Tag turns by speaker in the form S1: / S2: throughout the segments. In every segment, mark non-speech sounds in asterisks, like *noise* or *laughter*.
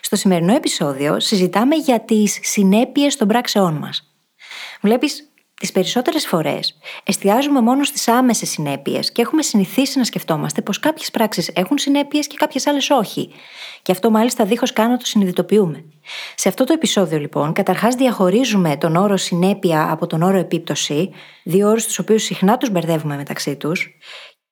S1: Στο σημερινό επεισόδιο συζητάμε για τις συνέπειες των πράξεών μας. Βλέπεις, τις περισσότερες φορές εστιάζουμε μόνο στις άμεσες συνέπειες και έχουμε συνηθίσει να σκεφτόμαστε πως κάποιες πράξεις έχουν συνέπειες και κάποιες άλλες όχι. Και αυτό μάλιστα δίχως καν να το συνειδητοποιούμε. Σε αυτό το επεισόδιο λοιπόν καταρχάς διαχωρίζουμε τον όρο συνέπεια από τον όρο επίπτωση, δύο όρους τους οποίους συχνά τους μπερδεύουμε μεταξύ τους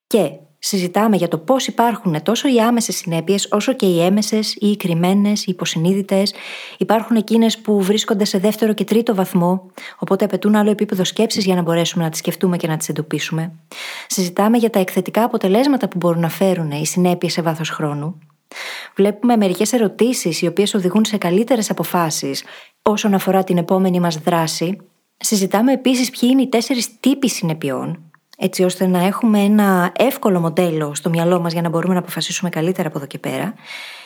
S1: και συζητάμε για το πώς υπάρχουν τόσο οι άμεσες συνέπειες, όσο και οι έμεσες ή οι κρυμμένες, οι υποσυνείδητες. Υπάρχουν εκείνες που βρίσκονται σε δεύτερο και τρίτο βαθμό, οπότε απαιτούν άλλο επίπεδο σκέψης για να μπορέσουμε να τις σκεφτούμε και να τις εντοπίσουμε. Συζητάμε για τα εκθετικά αποτελέσματα που μπορούν να φέρουν οι συνέπειες σε βάθος χρόνου. Βλέπουμε μερικές ερωτήσεις οι οποίες οδηγούν σε καλύτερες αποφάσεις όσον αφορά την επόμενη μας δράση. Συζητάμε επίσης ποιοι είναι οι τέσσερις τύποι συνεπειών έτσι ώστε να έχουμε ένα εύκολο μοντέλο στο μυαλό μας για να μπορούμε να αποφασίσουμε καλύτερα από εδώ και πέρα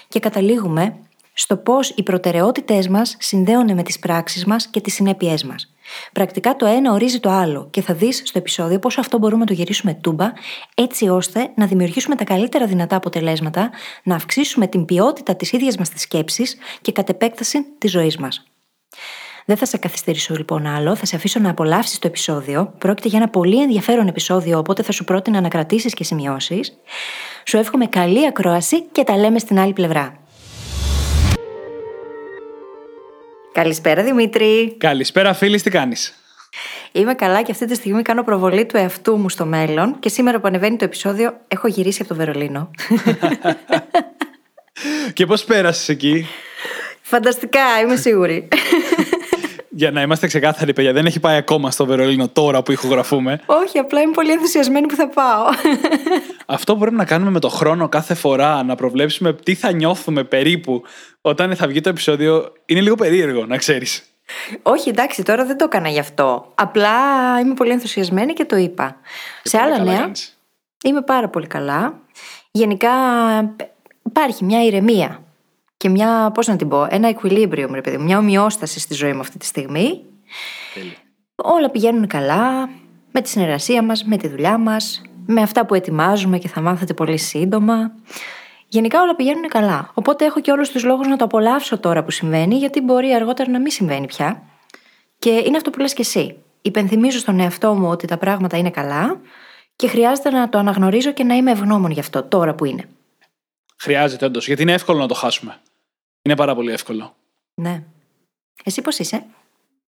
S1: και καταλήγουμε στο πώς οι προτεραιότητές μας συνδέονται με τις πράξεις μας και τις συνέπειές μας. Πρακτικά το ένα ορίζει το άλλο και θα δεις στο επεισόδιο πώς αυτό μπορούμε να το γυρίσουμε τούμπα έτσι ώστε να δημιουργήσουμε τα καλύτερα δυνατά αποτελέσματα, να αυξήσουμε την ποιότητα της ίδιας μας της σκέψης και κατ' επέκταση της ζωής μας. Δεν θα σε καθυστερήσω λοιπόν άλλο, θα σε αφήσω να απολαύσεις το επεισόδιο. Πρόκειται για ένα πολύ ενδιαφέρον επεισόδιο, οπότε θα σου πρότεινα να κρατήσεις και σημειώσεις. Σου εύχομαι καλή ακρόαση και τα λέμε στην άλλη πλευρά. Καλησπέρα Δημήτρη.
S2: Καλησπέρα φίλη, τι κάνεις;
S1: Είμαι καλά και αυτή τη στιγμή κάνω προβολή του εαυτού μου στο μέλλον και σήμερα που ανεβαίνει το επεισόδιο έχω γυρίσει από το Βερολίνο. *laughs*
S2: και πώς πέρασες εκεί;
S1: Φανταστικά, είμαι σίγουρη. *laughs*
S2: Για να είμαστε ξεκάθαροι, παιδιά, δεν έχει πάει ακόμα στο Βερολίνο τώρα που ηχογραφούμε.
S1: Όχι, απλά είμαι πολύ ενθουσιασμένη που θα πάω.
S2: Αυτό που πρέπει να κάνουμε με το χρόνο κάθε φορά, να προβλέψουμε τι θα νιώθουμε περίπου όταν θα βγει το επεισόδιο, είναι λίγο περίεργο, να ξέρεις.
S1: Όχι, εντάξει, τώρα δεν το έκανα γι' αυτό. Απλά είμαι πολύ ενθουσιασμένη και το είπα. Σε άλλα νέα, είμαι πάρα πολύ καλά. Γενικά υπάρχει μια ηρεμία και μια, πώς να την πω, ένα equilibrium, ρε παιδί μια ομοιόσταση στη ζωή μου αυτή τη στιγμή. Όλα πηγαίνουν καλά, με τη συνεργασία μας, με τη δουλειά μας, με αυτά που ετοιμάζουμε και θα μάθετε πολύ σύντομα. Γενικά όλα πηγαίνουν καλά. Οπότε έχω και όλους τους λόγους να το απολαύσω τώρα που συμβαίνει, γιατί μπορεί αργότερα να μην συμβαίνει πια. Και είναι αυτό που λες και εσύ. Υπενθυμίζω στον εαυτό μου ότι τα πράγματα είναι καλά και χρειάζεται να το αναγνωρίζω και να είμαι ευγνώμων γι' αυτό τώρα που είναι.
S2: Χρειάζεται όντως, γιατί είναι εύκολο να το χάσουμε. Είναι πάρα πολύ εύκολο.
S1: Ναι. Εσύ πώς είσαι;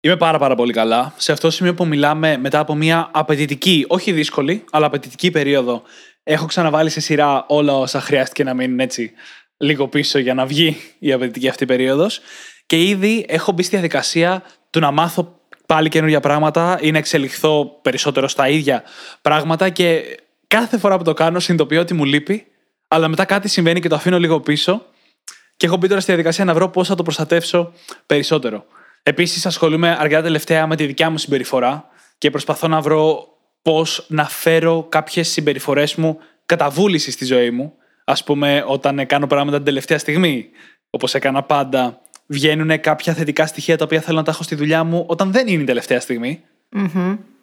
S2: Είμαι πάρα πάρα πολύ καλά. Σε αυτό το σημείο που μιλάμε μετά από μια απαιτητική, όχι δύσκολη, αλλά απαιτητική περίοδο, έχω ξαναβάλει σε σειρά όλα όσα χρειάστηκε να μείνουν έτσι λίγο πίσω για να βγει η απαιτητική αυτή περίοδος. Και ήδη έχω μπει στη διαδικασία του να μάθω πάλι καινούργια πράγματα ή να εξελιχθώ περισσότερο στα ίδια πράγματα και κάθε φορά που το κάνω συνειδητοποιώ ότι μου λείπει, αλλά μετά κάτι συμβαίνει και το αφήνω λίγο πίσω και έχω μπει τώρα στη διαδικασία να βρω πώς θα το προστατεύσω περισσότερο. Επίσης, ασχολούμαι αρκετά τελευταία με τη δικιά μου συμπεριφορά και προσπαθώ να βρω πώς να φέρω κάποιες συμπεριφορές μου κατά βούληση στη ζωή μου. Α πούμε, όταν κάνω πράγματα την τελευταία στιγμή, όπως έκανα πάντα, βγαίνουν κάποια θετικά στοιχεία τα οποία θέλω να τα έχω στη δουλειά μου όταν δεν είναι η τελευταία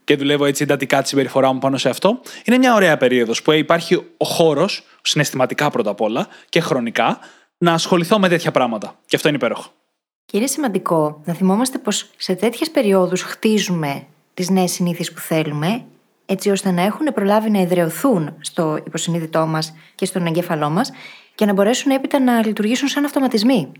S2: Και δουλεύω έτσι εντατικά τη συμπεριφορά μου πάνω σε αυτό. Είναι μια ωραία περίοδος που υπάρχει ο χώρος, συναισθηματικά πρώτα απ' όλα και χρονικά, να ασχοληθώ με τέτοια πράγματα. Και αυτό είναι υπέροχο.
S1: Και είναι σημαντικό να θυμόμαστε πως σε τέτοιες περιόδους χτίζουμε τις νέες συνήθειες που θέλουμε, έτσι ώστε να έχουν προλάβει να εδρεωθούν στο υποσυνείδητό μας και στον εγκέφαλό μας και να μπορέσουν έπειτα να λειτουργήσουν σαν αυτοματισμοί.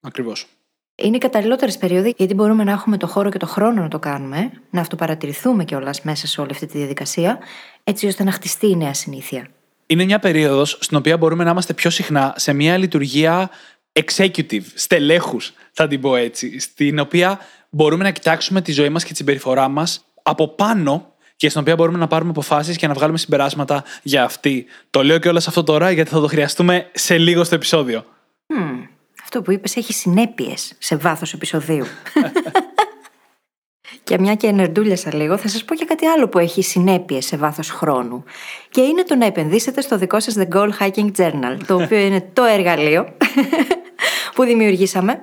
S2: Ακριβώς.
S1: Είναι οι καταλληλότερες περίοδοι γιατί μπορούμε να έχουμε το χώρο και το χρόνο να το κάνουμε, να αυτοπαρατηρηθούμε κιόλας μέσα σε όλη αυτή τη διαδικασία, έτσι ώστε να χτιστεί η νέα συνήθεια
S2: είναι μια περίοδος στην οποία μπορούμε να είμαστε πιο συχνά σε μια λειτουργία executive, στελέχους, θα την πω έτσι, στην οποία μπορούμε να κοιτάξουμε τη ζωή μας και τη συμπεριφορά μας από πάνω και στην οποία μπορούμε να πάρουμε αποφάσεις και να βγάλουμε συμπεράσματα για αυτή. Το λέω και όλα αυτό τώρα γιατί θα το χρειαστούμε σε λίγο στο επεισόδιο.
S1: Mm, αυτό που είπες έχει συνέπειες σε βάθος επεισοδίου. *laughs* Και μια και ενερντούλιασα λίγο, θα σας πω και κάτι άλλο που έχει συνέπειες σε βάθος χρόνου. Και είναι το να επενδύσετε στο δικό σας The Goal Hiking Journal, το οποίο είναι το εργαλείο *laughs* που δημιουργήσαμε.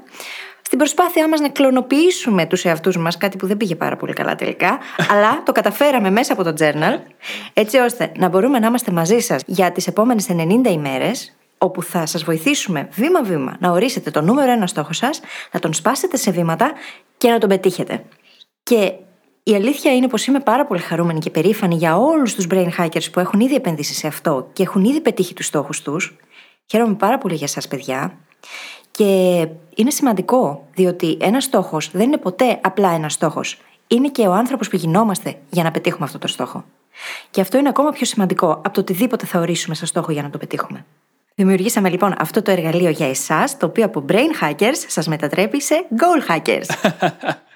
S1: Στην προσπάθειά μας να κλωνοποιήσουμε τους εαυτούς μας, κάτι που δεν πήγε πάρα πολύ καλά τελικά, αλλά το καταφέραμε μέσα από το journal, έτσι ώστε να μπορούμε να είμαστε μαζί σας για τις επόμενες 90 ημέρες, όπου θα σας βοηθήσουμε βήμα-βήμα να ορίσετε το νούμερο ένα στόχο σας, να τον σπάσετε σε βήματα και να τον πετύχετε. Και η αλήθεια είναι πως είμαι πάρα πολύ χαρούμενη και περήφανη για όλους τους brain hackers που έχουν ήδη επενδύσει σε αυτό και έχουν ήδη πετύχει τους στόχους τους. Χαίρομαι πάρα πολύ για εσά, παιδιά. Και είναι σημαντικό, διότι ένας στόχος δεν είναι ποτέ απλά ένας στόχος. Είναι και ο άνθρωπος που γινόμαστε για να πετύχουμε αυτό το στόχο. Και αυτό είναι ακόμα πιο σημαντικό από το οτιδήποτε θα ορίσουμε σαν στόχο για να το πετύχουμε. Δημιουργήσαμε λοιπόν αυτό το εργαλείο για εσάς, το οποίο από brain hackers σας μετατρέπει σε goal hackers. *laughs*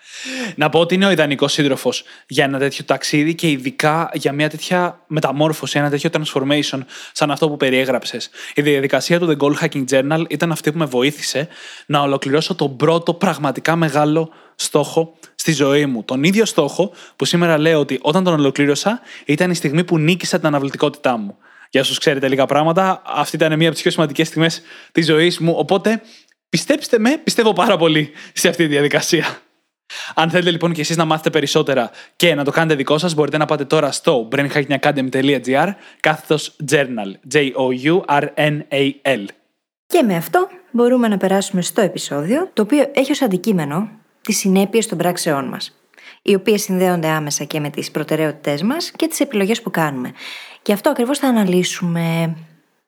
S2: Να πω ότι είναι ο ιδανικός σύντροφος για ένα τέτοιο ταξίδι και ειδικά για μια τέτοια μεταμόρφωση, ένα τέτοιο transformation σαν αυτό που περιέγραψες. Η διαδικασία του The Goal Hacking Journal ήταν αυτή που με βοήθησε να ολοκληρώσω τον πρώτο πραγματικά μεγάλο στόχο στη ζωή μου. Τον ίδιο στόχο που σήμερα λέω ότι όταν τον ολοκλήρωσα ήταν η στιγμή που νίκησα την αναβλητικότητά μου. Για όσους ξέρετε λίγα πράγματα, αυτή ήταν μία από τις πιο σημαντικές στιγμές της ζωής μου. Οπότε πιστέψτε με, πιστεύω πάρα πολύ σε αυτή τη διαδικασία. Αν θέλετε λοιπόν και εσείς να μάθετε περισσότερα και να το κάνετε δικό σας, μπορείτε να πάτε τώρα στο brainhackingacademy.gr κάθετος journal, J-O-U-R-N-A-L.
S1: Και με αυτό μπορούμε να περάσουμε στο επεισόδιο, το οποίο έχει ως αντικείμενο τις συνέπειες των πράξεών μας, οι οποίες συνδέονται άμεσα και με τις προτεραιότητές μας και τις επιλογές που κάνουμε. Και αυτό ακριβώς θα αναλύσουμε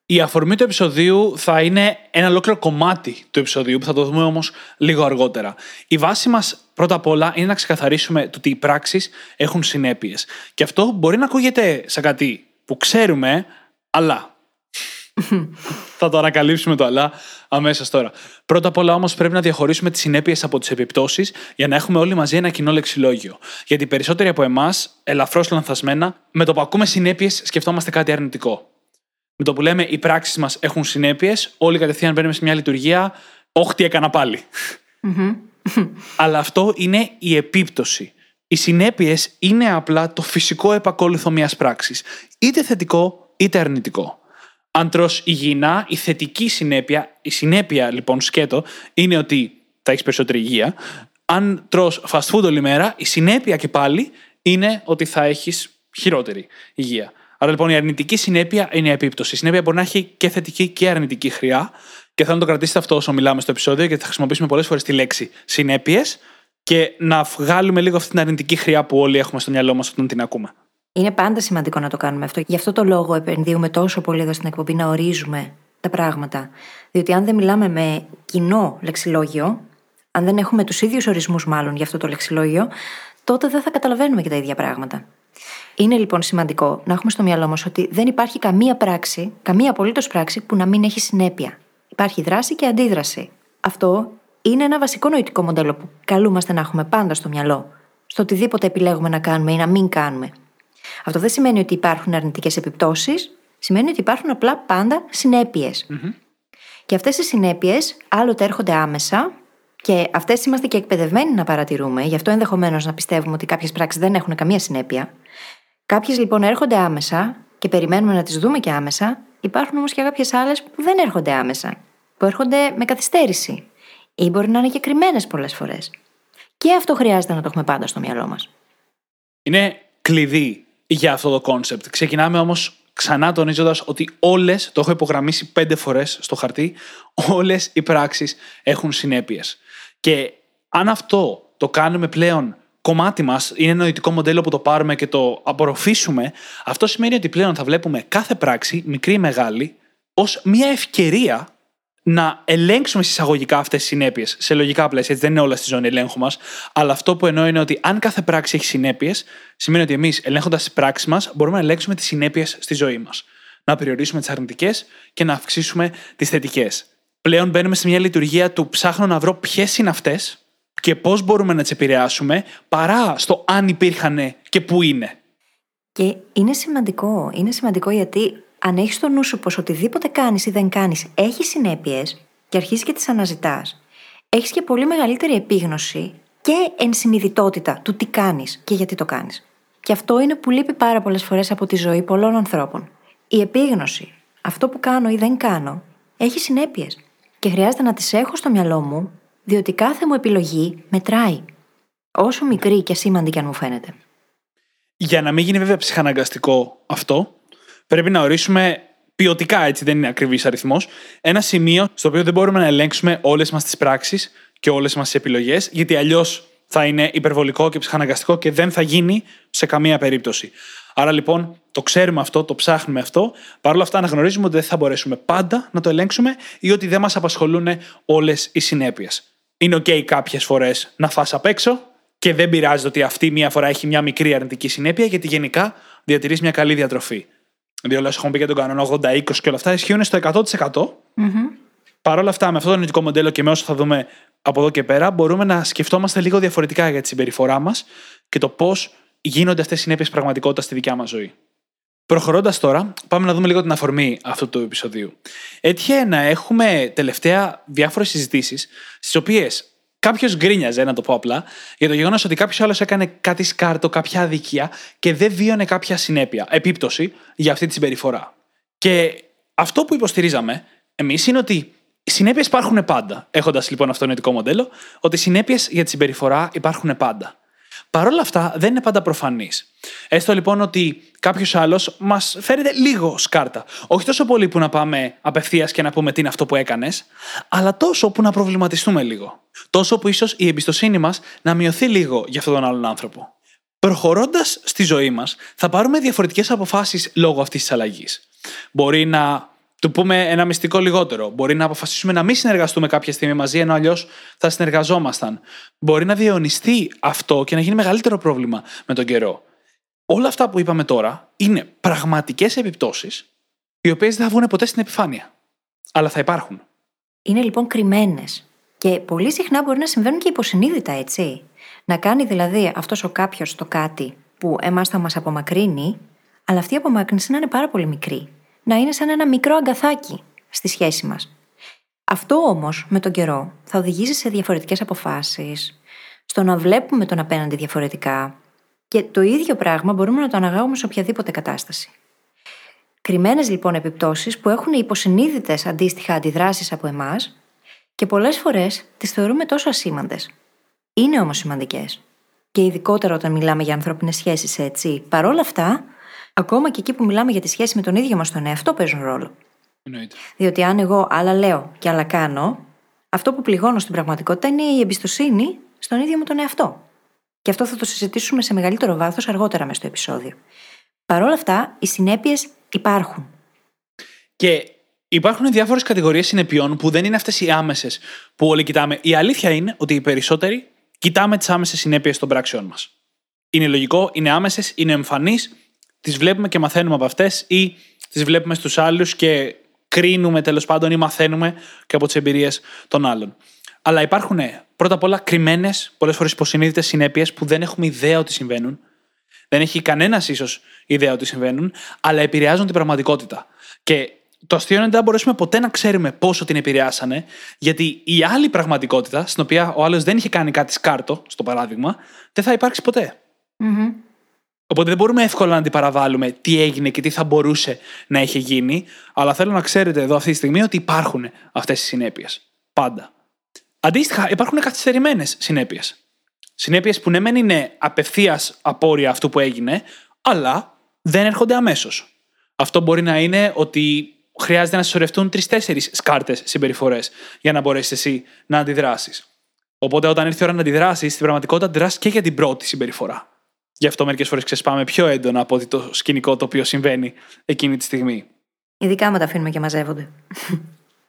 S2: η αφορμή του επεισοδίου θα είναι ένα ολόκληρο κομμάτι του επεισοδίου που θα το δούμε όμως λίγο αργότερα. Η βάση μας πρώτα απ' όλα είναι να ξεκαθαρίσουμε το ότι οι πράξεις έχουν συνέπειες. Και αυτό μπορεί να ακούγεται σαν κάτι που ξέρουμε, αλλά. *laughs* θα το ανακαλύψουμε το αλλά αμέσως τώρα. Πρώτα απ' όλα όμως πρέπει να διαχωρίσουμε τις συνέπειες από τις επιπτώσεις για να έχουμε όλοι μαζί ένα κοινό λεξιλόγιο. Γιατί περισσότεροι από εμάς, ελαφρώς λανθασμένα, με το που ακούμε συνέπειες σκεφτόμαστε κάτι αρνητικό με το που λέμε οι πράξεις μας έχουν συνέπειες, όλοι κατευθείαν μπαίνουμε σε μια λειτουργία. Όχι, τι έκανα Αλλά αυτό είναι η επίπτωση. Οι συνέπειες είναι απλά το φυσικό επακόλουθο μιας πράξης. Είτε θετικό είτε αρνητικό. Αν τρως υγιεινά, η θετική συνέπεια, η συνέπεια λοιπόν σκέτο, είναι ότι θα έχεις περισσότερη υγεία. Αν τρως fast food όλη μέρα, η συνέπεια και πάλι είναι ότι θα έχεις χειρότερη υγεία. Άρα λοιπόν η αρνητική συνέπεια είναι η επίπτωση. Η συνέπεια μπορεί να έχει και θετική και αρνητική χρειά. Και θέλω να το κρατήσετε αυτό όσο μιλάμε στο επεισόδιο, γιατί θα χρησιμοποιήσουμε πολλές φορές τη λέξη συνέπειες και να βγάλουμε λίγο αυτή την αρνητική χρειά που όλοι έχουμε στο μυαλό μας όταν την ακούμε.
S1: Είναι πάντα σημαντικό να το κάνουμε αυτό. Γι' αυτό το λόγο επενδύουμε τόσο πολύ εδώ στην εκπομπή να ορίζουμε τα πράγματα. Διότι αν δεν μιλάμε με κοινό λεξιλόγιο, αν δεν έχουμε τους ίδιους ορισμούς μάλλον για αυτό το λεξιλόγιο, τότε δεν θα καταλαβαίνουμε και τα ίδια πράγματα. Είναι λοιπόν σημαντικό να έχουμε στο μυαλό μας ότι δεν υπάρχει καμία πράξη, καμία απολύτως πράξη που να μην έχει συνέπεια. Υπάρχει δράση και αντίδραση. Αυτό είναι ένα βασικό νοητικό μοντέλο που καλούμαστε να έχουμε πάντα στο μυαλό, στο οτιδήποτε επιλέγουμε να κάνουμε ή να μην κάνουμε. Αυτό δεν σημαίνει ότι υπάρχουν αρνητικές επιπτώσεις, σημαίνει ότι υπάρχουν απλά πάντα Και αυτές οι συνέπειες άλλοτε έρχονται άμεσα και αυτές είμαστε και εκπαιδευμένοι να παρατηρούμε, γι' αυτό ενδεχομένως να πιστεύουμε ότι κάποιες πράξεις δεν έχουν καμία συνέπεια. Κάποιες λοιπόν έρχονται άμεσα και περιμένουμε να τις δούμε και άμεσα, υπάρχουν όμως και κάποιες άλλες που δεν έρχονται άμεσα, που έρχονται με καθυστέρηση ή μπορεί να είναι και κρυμμένες πολλές φορές. Και αυτό χρειάζεται να το έχουμε πάντα στο μυαλό μας.
S2: Είναι κλειδί για αυτό το concept. Ξεκινάμε όμως ξανά τονίζοντας ότι όλες, το έχω υπογραμμίσει πέντε φορές στο χαρτί, όλες οι πράξεις έχουν συνέπειες. Και αν αυτό το κάνουμε πλέον κομμάτι μας, είναι ένα νοητικό μοντέλο που το πάρουμε και το απορροφήσουμε, αυτό σημαίνει ότι πλέον θα βλέπουμε κάθε πράξη, μικρή ή μεγάλη, ως μια ευκαιρία να ελέγξουμε συσσαγωγικά αυτές τις συνέπειες σε λογικά πλαίσια. Έτσι δεν είναι όλα στη ζώνη ελέγχου μας. Αλλά αυτό που εννοώ είναι ότι αν κάθε πράξη έχει συνέπειες, σημαίνει ότι εμείς ελέγχοντας τις πράξεις μας μπορούμε να ελέγξουμε τις συνέπειες στη ζωή μας. Να περιορίσουμε τις αρνητικές και να αυξήσουμε τις θετικές. Πλέον μπαίνουμε σε μια λειτουργία του ψάχνω να βρω ποιες είναι αυτές και πώς μπορούμε να τις επηρεάσουμε παρά στο αν υπήρχαν και πού είναι.
S1: Και είναι σημαντικό. Είναι σημαντικό γιατί αν έχεις στο νου σου πως οτιδήποτε κάνεις ή δεν κάνεις έχει συνέπειες και αρχίζεις και τις αναζητάς, έχεις και πολύ μεγαλύτερη επίγνωση και ενσυνειδητότητα του τι κάνεις και γιατί το κάνεις. Και αυτό είναι που λείπει πάρα πολλές φορές από τη ζωή πολλών ανθρώπων. Η επίγνωση, αυτό που κάνω ή δεν κάνω, έχει συνέπειες. Και χρειάζεται να τις έχω στο μυαλό μου, διότι κάθε μου επιλογή μετράει. Όσο μικρή και σήμαντη και αν μου φαίνεται.
S2: Για να μην γίνει βέβαια ψυχαναγκαστικό αυτό, πρέπει να ορίσουμε ποιοτικά, έτσι δεν είναι ακριβής αριθμός, ένα σημείο στο οποίο δεν μπορούμε να ελέγξουμε όλες μας τις πράξεις και όλες μας τις επιλογές, γιατί αλλιώς θα είναι υπερβολικό και ψυχαναγκαστικό και δεν θα γίνει σε καμία περίπτωση. Άρα λοιπόν το ξέρουμε αυτό, το ψάχνουμε αυτό. Παρ' όλα αυτά αναγνωρίζουμε ότι δεν θα μπορέσουμε πάντα να το ελέγξουμε ή ότι δεν μας απασχολούν όλες οι συνέπειες. Είναι OK κάποιες φορές να φας απ' έξω και δεν πειράζει ότι αυτή μία φορά έχει μια μικρή αρνητική συνέπεια, γιατί γενικά διατηρείς μια καλή διατροφή. Δηλαδή, όλα έχουμε πει για τον κανόνα 80-20 και όλα αυτά ισχύουν στο 100%. Mm-hmm. Παρ' όλα αυτά, με αυτό το νοητικό μοντέλο και με όσο θα δούμε από εδώ και πέρα, μπορούμε να σκεφτόμαστε λίγο διαφορετικά για τη συμπεριφορά μας και το πώς γίνονται αυτές οι συνέπειες πραγματικότητας στη δικιά μας ζωή. Προχωρώντας τώρα, πάμε να δούμε λίγο την αφορμή αυτού του επεισοδίου. Έτυχε να έχουμε τελευταία διάφορες συζητήσεις, στις οποίες κάποιος γκρίνιαζε, να το πω απλά, για το γεγονός ότι κάποιος άλλος έκανε κάτι σκάρτο, κάποια αδικία και δεν βίωνε κάποια συνέπεια, επίπτωση για αυτή τη συμπεριφορά. Και αυτό που υποστηρίζαμε εμείς είναι ότι οι συνέπειες υπάρχουν πάντα. Έχοντας λοιπόν αυτό το νοητικό μοντέλο, ότι οι συνέπειες για τη συμπεριφορά υπάρχουν πάντα. Παρ' όλα αυτά δεν είναι πάντα προφανής. Έστω λοιπόν ότι κάποιος άλλος μας φέρεται λίγο σκάρτα. Όχι τόσο πολύ που να πάμε απευθείας και να πούμε τι είναι αυτό που έκανες, αλλά τόσο που να προβληματιστούμε λίγο. Τόσο που ίσως η εμπιστοσύνη μας να μειωθεί λίγο για αυτόν τον άλλον άνθρωπο. Προχωρώντας στη ζωή μας, θα πάρουμε διαφορετικές αποφάσεις λόγω αυτής της αλλαγής. Μπορεί να του πούμε ένα μυστικό λιγότερο. Μπορεί να αποφασίσουμε να μην συνεργαστούμε κάποια στιγμή μαζί, ενώ αλλιώς θα συνεργαζόμασταν. Μπορεί να διαιωνιστεί αυτό και να γίνει μεγαλύτερο πρόβλημα με τον καιρό. Όλα αυτά που είπαμε τώρα είναι πραγματικές επιπτώσεις, οι οποίες δεν θα βγουν ποτέ στην επιφάνεια. Αλλά θα υπάρχουν.
S1: Είναι λοιπόν κρυμμένες. Και πολύ συχνά μπορεί να συμβαίνουν και υποσυνείδητα, έτσι. Να κάνει δηλαδή αυτός ο κάποιος το κάτι που εμάς θα μας απομακρύνει, αλλά αυτή η απομάκρυνση να είναι πάρα πολύ μικρή να είναι σαν ένα μικρό αγκαθάκι στη σχέση μας. Αυτό όμως με τον καιρό θα οδηγήσει σε διαφορετικές αποφάσεις, στο να βλέπουμε τον απέναντι διαφορετικά και το ίδιο πράγμα μπορούμε να το αναγάγουμε σε οποιαδήποτε κατάσταση. Κρυμμένες λοιπόν επιπτώσεις που έχουν υποσυνείδητες αντίστοιχα αντιδράσεις από εμάς και πολλές φορές τις θεωρούμε τόσο ασήμαντες. Είναι όμως σημαντικές. Και ειδικότερα όταν μιλάμε για ανθρώπινες σχέσεις έτσι. Παρόλα αυτά, Ακόμα και εκεί που μιλάμε για τη σχέση με τον ίδιο μας τον εαυτό παίζουν ρόλο.
S2: Εννοείται.
S1: Διότι αν εγώ άλλα λέω και άλλα κάνω, αυτό που πληγώνω στην πραγματικότητα είναι η εμπιστοσύνη στον ίδιο μου τον εαυτό. Και αυτό θα το συζητήσουμε σε μεγαλύτερο βάθος αργότερα μέσα στο επεισόδιο. Παρ' όλα αυτά, οι συνέπειες υπάρχουν.
S2: Και υπάρχουν διάφορες κατηγορίες συνεπειών που δεν είναι αυτές οι άμεσες που όλοι κοιτάμε. Η αλήθεια είναι ότι οι περισσότεροι κοιτάμε τις άμεσες συνέπειες των πράξεών μας. Είναι λογικό, είναι άμεσες, είναι εμφανείς τις βλέπουμε και μαθαίνουμε από αυτές ή τις βλέπουμε στους άλλους και κρίνουμε τέλος πάντων ή μαθαίνουμε και από τις εμπειρίες των άλλων. Αλλά υπάρχουν πρώτα απ' όλα κρυμμένες, πολλές φορές υποσυνείδητες συνέπειες που δεν έχουμε ιδέα ότι συμβαίνουν. Δεν έχει κανένας ίσως ιδέα ότι συμβαίνουν, αλλά επηρεάζουν την πραγματικότητα. Και το αστείο είναι ότι δεν μπορέσουμε ποτέ να ξέρουμε πόσο την επηρεάσανε, γιατί η άλλη πραγματικότητα, στην οποία ο άλλος δεν είχε κάνει κάτι σκάρτο, στο παράδειγμα, δεν θα υπάρξει Οπότε δεν μπορούμε εύκολα να αντιπαραβάλουμε τι έγινε και τι θα μπορούσε να έχει γίνει, αλλά θέλω να ξέρετε εδώ αυτή τη στιγμή ότι υπάρχουν αυτές οι συνέπειες. Πάντα. Αντίστοιχα, υπάρχουν καθυστερημένες συνέπειες. Συνέπειες που ναι, μεν είναι απευθείας απόρρια αυτού που έγινε, αλλά δεν έρχονται αμέσως. Αυτό μπορεί να είναι ότι χρειάζεται να συσσωρευτούν τρει-τέσσερι σκάρτες συμπεριφορές για να μπορέσεις εσύ να αντιδράσεις. Οπότε, όταν έρθει η ώρα να αντιδράσεις, στην πραγματικότητα αντιδράσει και για την πρώτη συμπεριφορά. Γι' αυτό μερικές φορές ξεσπάμε πιο έντονα από ότι το σκηνικό το οποίο συμβαίνει εκείνη τη στιγμή.
S1: Ειδικά με τα αφήνουμε και μαζεύονται.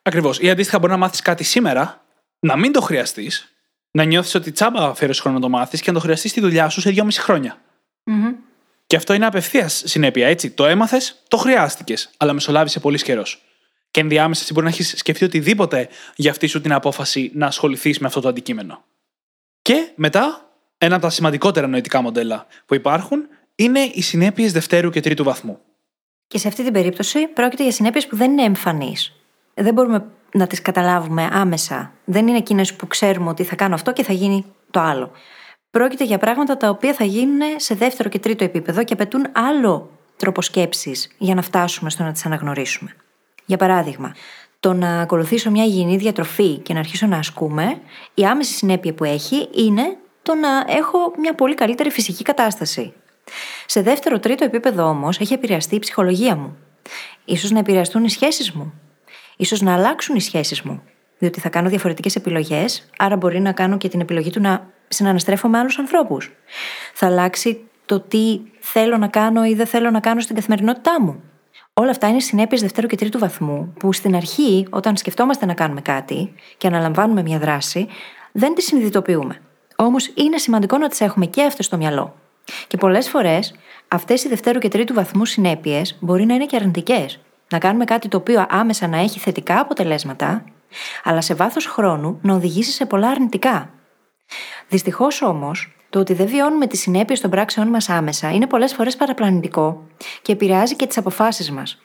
S2: Ακριβώς. Ή αντίστοιχα, μπορεί να μάθεις κάτι σήμερα, να μην το χρειαστείς, να νιώθεις ότι τσάμπα φέρει χρόνο να το μάθεις και να το χρειαστείς στη δουλειά σου σε δυόμιση χρόνια. Mm-hmm. Και αυτό είναι απευθείας συνέπεια, έτσι. Το έμαθες, το χρειάστηκες, αλλά μεσολάβησε πολύ καιρός. Και ενδιάμεσα εσύ μπορεί να έχεις σκεφτεί οτιδήποτε για αυτή σου την απόφαση να ασχοληθείς με αυτό το αντικείμενο. Και μετά ένα από τα σημαντικότερα νοητικά μοντέλα που υπάρχουν είναι οι συνέπειες δευτέρου και τρίτου βαθμού.
S1: Και σε αυτή την περίπτωση πρόκειται για συνέπειες που δεν είναι εμφανείς. Δεν μπορούμε να τις καταλάβουμε άμεσα. Δεν είναι εκείνες που ξέρουμε ότι θα κάνω αυτό και θα γίνει το άλλο. Πρόκειται για πράγματα τα οποία θα γίνουν σε δεύτερο και τρίτο επίπεδο και απαιτούν άλλο τρόπο σκέψης για να φτάσουμε στο να τις αναγνωρίσουμε. Για παράδειγμα, το να ακολουθήσω μια υγιεινή διατροφή και να αρχίσω να ασκούμε, η άμεση συνέπεια που έχει είναι το να έχω μια πολύ καλύτερη φυσική κατάσταση. Σε δεύτερο, τρίτο επίπεδο όμως έχει επηρεαστεί η ψυχολογία μου. σω να επηρεαστούν οι σχέσεις μου. σω να αλλάξουν οι σχέσεις μου. Διότι θα κάνω διαφορετικές επιλογές, άρα μπορεί να κάνω και την επιλογή του να συναναστρέφω με άλλους ανθρώπους. Θα αλλάξει το τι θέλω να κάνω ή δεν θέλω να κάνω στην καθημερινότητά μου. Όλα αυτά είναι συνέπειες δευτέρου και τρίτου βαθμού, που στην αρχή, όταν σκεφτόμαστε να κάνουμε κάτι και αναλαμβάνουμε μια δράση, δεν τις συνειδητοποιούμε. Όμως είναι σημαντικό να τις έχουμε και αυτέ στο μυαλό. Και πολλές φορές αυτές οι δευτέρου και τρίτου βαθμού συνέπειες μπορεί να είναι και αρνητικές. Να κάνουμε κάτι το οποίο άμεσα να έχει θετικά αποτελέσματα, αλλά σε βάθος χρόνου να οδηγήσει σε πολλά αρνητικά. Δυστυχώς όμως, το ότι δεν βιώνουμε τις συνέπειες των πράξεών μας άμεσα είναι πολλές φορές παραπλανητικό και επηρεάζει και τις αποφάσεις μας.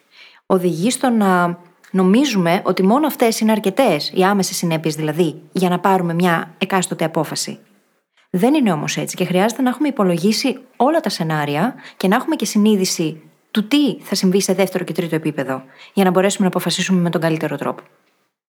S1: Οδηγεί στο να νομίζουμε ότι μόνο αυτές είναι αρκετές, οι άμεσες συνέπειες δηλαδή, για να πάρουμε μια εκάστοτε απόφαση. Δεν είναι όμως έτσι και χρειάζεται να έχουμε υπολογίσει όλα τα σενάρια και να έχουμε και συνείδηση του τι θα συμβεί σε δεύτερο και τρίτο επίπεδο, για να μπορέσουμε να αποφασίσουμε με τον καλύτερο τρόπο.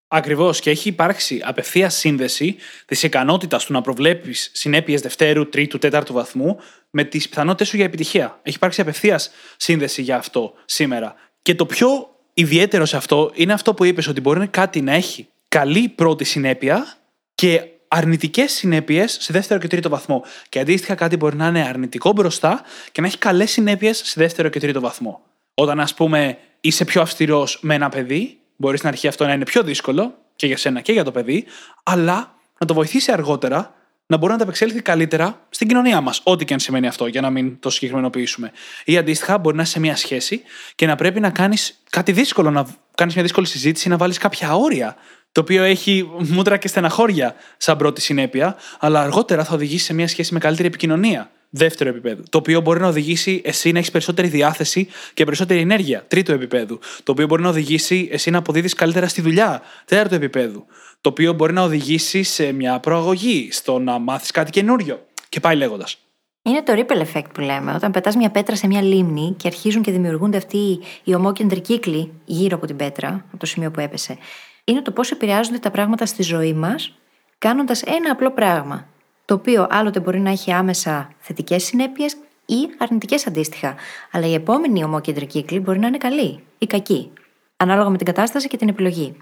S2: Ακριβώς και έχει υπάρξει απευθεία σύνδεση της ικανότητας του να προβλέπεις συνέπειες δευτέρου, τρίτου, τέταρτου βαθμού με τις πιθανότητες σου για επιτυχία. Έχει υπάρξει απευθείας σύνδεση για αυτό σήμερα. Και το πιο ιδιαίτερο σε αυτό είναι αυτό που είπες, ότι μπορεί κάτι να έχει καλή πρώτη συνέπεια και αρνητικές συνέπειες σε δεύτερο και τρίτο βαθμό. Και αντίστοιχα κάτι μπορεί να είναι αρνητικό μπροστά και να έχει καλές συνέπειες σε δεύτερο και τρίτο βαθμό. Όταν, ας πούμε, είσαι πιο αυστηρός με ένα παιδί, μπορεί στην αρχή αυτό να είναι πιο δύσκολο και για σένα και για το παιδί, αλλά να το βοηθήσει αργότερα να μπορεί να ανταπεξέλθει καλύτερα στην κοινωνία μας. Ό,τι και αν σημαίνει αυτό, για να μην το συγκεκριμενοποιήσουμε. Ή αντίστοιχα, μπορεί να είσαι σε μια σχέση και να πρέπει να κάνεις κάτι δύσκολο, να κάνεις μια δύσκολη συζήτηση, να βάλεις κάποια όρια. Το οποίο έχει μούτρα και στεναχώρια σαν πρώτη συνέπεια, αλλά αργότερα θα οδηγήσει σε μια σχέση με καλύτερη επικοινωνία δεύτερο επίπεδο. Το οποίο μπορεί να οδηγήσει εσύ να έχεις περισσότερη διάθεση και περισσότερη ενέργεια. Τρίτο επίπεδο. Το οποίο μπορεί να οδηγήσει εσύ να αποδίδεις καλύτερα στη δουλειά. Τέταρτο επίπεδο. Το οποίο μπορεί να οδηγήσει σε μια προαγωγή, στο να μάθεις κάτι καινούριο. Και πάει λέγοντας.
S1: Είναι το ripple effect που λέμε. Όταν πετάς μια πέτρα σε μια λίμνη και αρχίζουν και δημιουργούνται αυτοί οι ομόκεντροι κύκλοι γύρω από την πέτρα, από το σημείο που έπεσε. Είναι το πώς επηρεάζονται τα πράγματα στη ζωή μας, κάνοντας ένα απλό πράγμα το οποίο άλλοτε μπορεί να έχει άμεσα θετικές συνέπειες ή αρνητικές αντίστοιχα. Αλλά η επόμενη ομόκεντρη κύκλη μπορεί να είναι καλή ή κακή, ανάλογα με την κατάσταση και την επιλογή.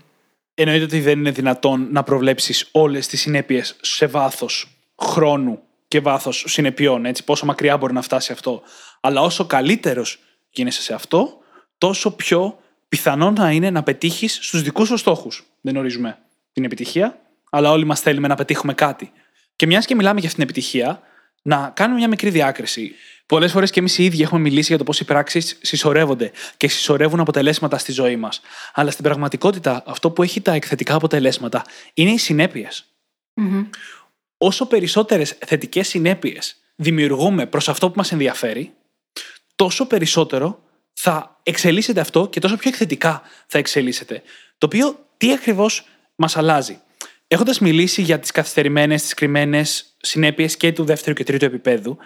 S2: Εννοείται ότι δεν είναι δυνατόν να προβλέψεις όλες τις συνέπειες σε βάθος χρόνου και βάθος συνεπειών, έτσι, πόσο μακριά μπορεί να φτάσει αυτό. Αλλά όσο καλύτερος γίνεσαι σε αυτό, τόσο πιο πιθανό να είναι να πετύχεις στους δικούς σου στόχους. Δεν ορίζουμε την επιτυχία, αλλά όλοι μας θέλουμε να πετύχουμε κάτι. Και μιας και μιλάμε για αυτήν την επιτυχία, να κάνουμε μια μικρή διάκριση. Πολλές φορές και εμείς οι ίδιοι έχουμε μιλήσει για το πώς οι πράξεις συσσωρεύονται και συσσωρεύουν αποτελέσματα στη ζωή μας. Αλλά στην πραγματικότητα, αυτό που έχει τα εκθετικά αποτελέσματα είναι οι συνέπειες. Mm-hmm. Όσο περισσότερες θετικές συνέπειες δημιουργούμε προς αυτό που μας ενδιαφέρει, τόσο περισσότερο θα εξελίσσεται αυτό και τόσο πιο εκθετικά θα εξελίσσεται. Το οποίο τι ακριβώς μας αλλάζει; Έχοντας μιλήσει για τις καθυστερημένες, τις κρυμμένες συνέπειες και του δεύτερου και τρίτου επίπεδου,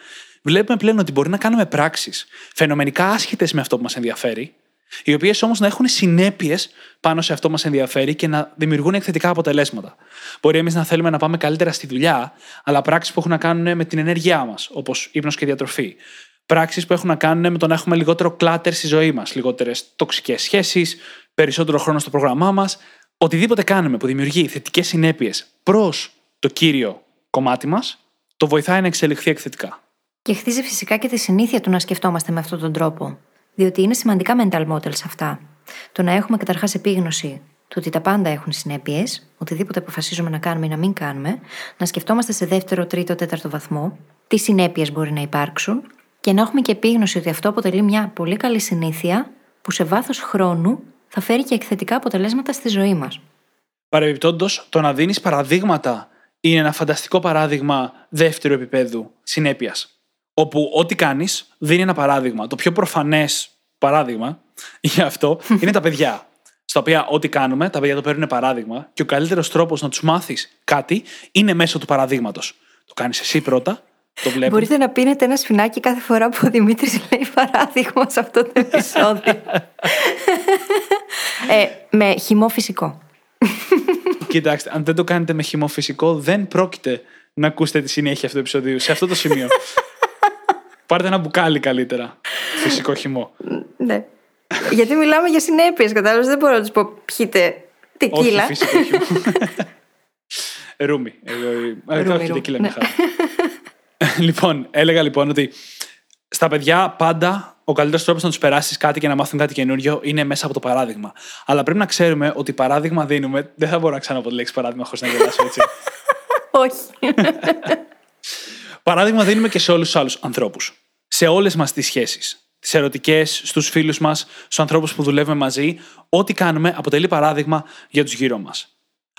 S2: βλέπουμε πλέον ότι μπορεί να κάνουμε πράξεις φαινομενικά άσχετες με αυτό που μας ενδιαφέρει, οι οποίες όμως να έχουν συνέπειες πάνω σε αυτό που μας ενδιαφέρει και να δημιουργούν εκθετικά αποτελέσματα. Μπορεί εμείς να θέλουμε να πάμε καλύτερα στη δουλειά, αλλά πράξεις που έχουν να κάνουν με την ενέργειά μας, όπως ύπνος και διατροφή. Πράξεις που έχουν να κάνουν με το να έχουμε λιγότερο κλάτερ στη ζωή μας, λιγότερες τοξικές σχέσεις, περισσότερο χρόνο στο πρόγραμμά μας, οτιδήποτε κάνουμε που δημιουργεί θετικές συνέπειες προς το κύριο κομμάτι μας, το βοηθάει να εξελιχθεί εκθετικά.
S1: Και χτίζει φυσικά και τη συνήθεια του να σκεφτόμαστε με αυτόν τον τρόπο. Διότι είναι σημαντικά mental models αυτά. Το να έχουμε καταρχάς επίγνωση του ότι τα πάντα έχουν συνέπειες, οτιδήποτε αποφασίζουμε να κάνουμε ή να μην κάνουμε, να σκεφτόμαστε σε δεύτερο, τρίτο, τέταρτο βαθμό τι συνέπειες μπορεί να υπάρξουν και να έχουμε και επίγνωση ότι αυτό αποτελεί μια πολύ καλή συνήθεια που σε βάθος χρόνου θα φέρει και εκθετικά αποτελέσματα στη ζωή μας.
S2: Παρεμπιπτόντως, το να δίνεις παραδείγματα είναι ένα φανταστικό παράδειγμα δεύτερου επίπεδου συνέπειας. Όπου ό,τι κάνεις δίνει ένα παράδειγμα. Το πιο προφανές παράδειγμα *laughs* για αυτό είναι τα παιδιά. Στα οποία ό,τι κάνουμε, τα παιδιά το παίρνουν παράδειγμα και ο καλύτερος τρόπος να τους μάθεις κάτι είναι μέσω του παραδείγματος. Το κάνεις εσύ πρώτα. Το βλέπουμε.
S1: Μπορείτε να πίνετε ένα σφινάκι κάθε φορά που ο Δημήτρης λέει παράδειγμα σε αυτό το επεισόδιο. ε, με χυμό φυσικό.
S2: Κοιτάξτε, αν δεν το κάνετε με χυμό φυσικό, δεν πρόκειται να ακούσετε τη συνέχεια αυτού του επεισοδίου. Σε αυτό το σημείο. Πάρτε ένα μπουκάλι καλύτερα. Φυσικό χυμό.
S1: ναι. Γιατί μιλάμε για συνέπειες, κατάλαβες. Δεν μπορώ να τους πω πιείτε τεκίλα.
S2: Όχι φυσικό χυμό. Ρούμι. Εγώ, εγώ, όχι
S1: ρούμι,
S2: τεκίλα
S1: ναι.
S2: μια χαρά. λοιπόν, έλεγα λοιπόν ότι στα παιδιά πάντα ο καλύτερος τρόπος να τους περάσεις κάτι και να μάθουν κάτι καινούριο είναι μέσα από το παράδειγμα. Αλλά πρέπει να ξέρουμε ότι παράδειγμα δίνουμε. Δεν θα μπορώ να ξαναπώ τη λέξη παράδειγμα χωρίς να γελάσω έτσι. *laughs*
S1: Όχι. *laughs*
S2: παράδειγμα δίνουμε και σε όλους τους άλλους ανθρώπους. Σε όλες μας τις σχέσεις. Τις ερωτικές, στους φίλους μας, στους ανθρώπους που δουλεύουμε μαζί. Ό,τι κάνουμε αποτελεί παράδειγμα για τους γύρω μας.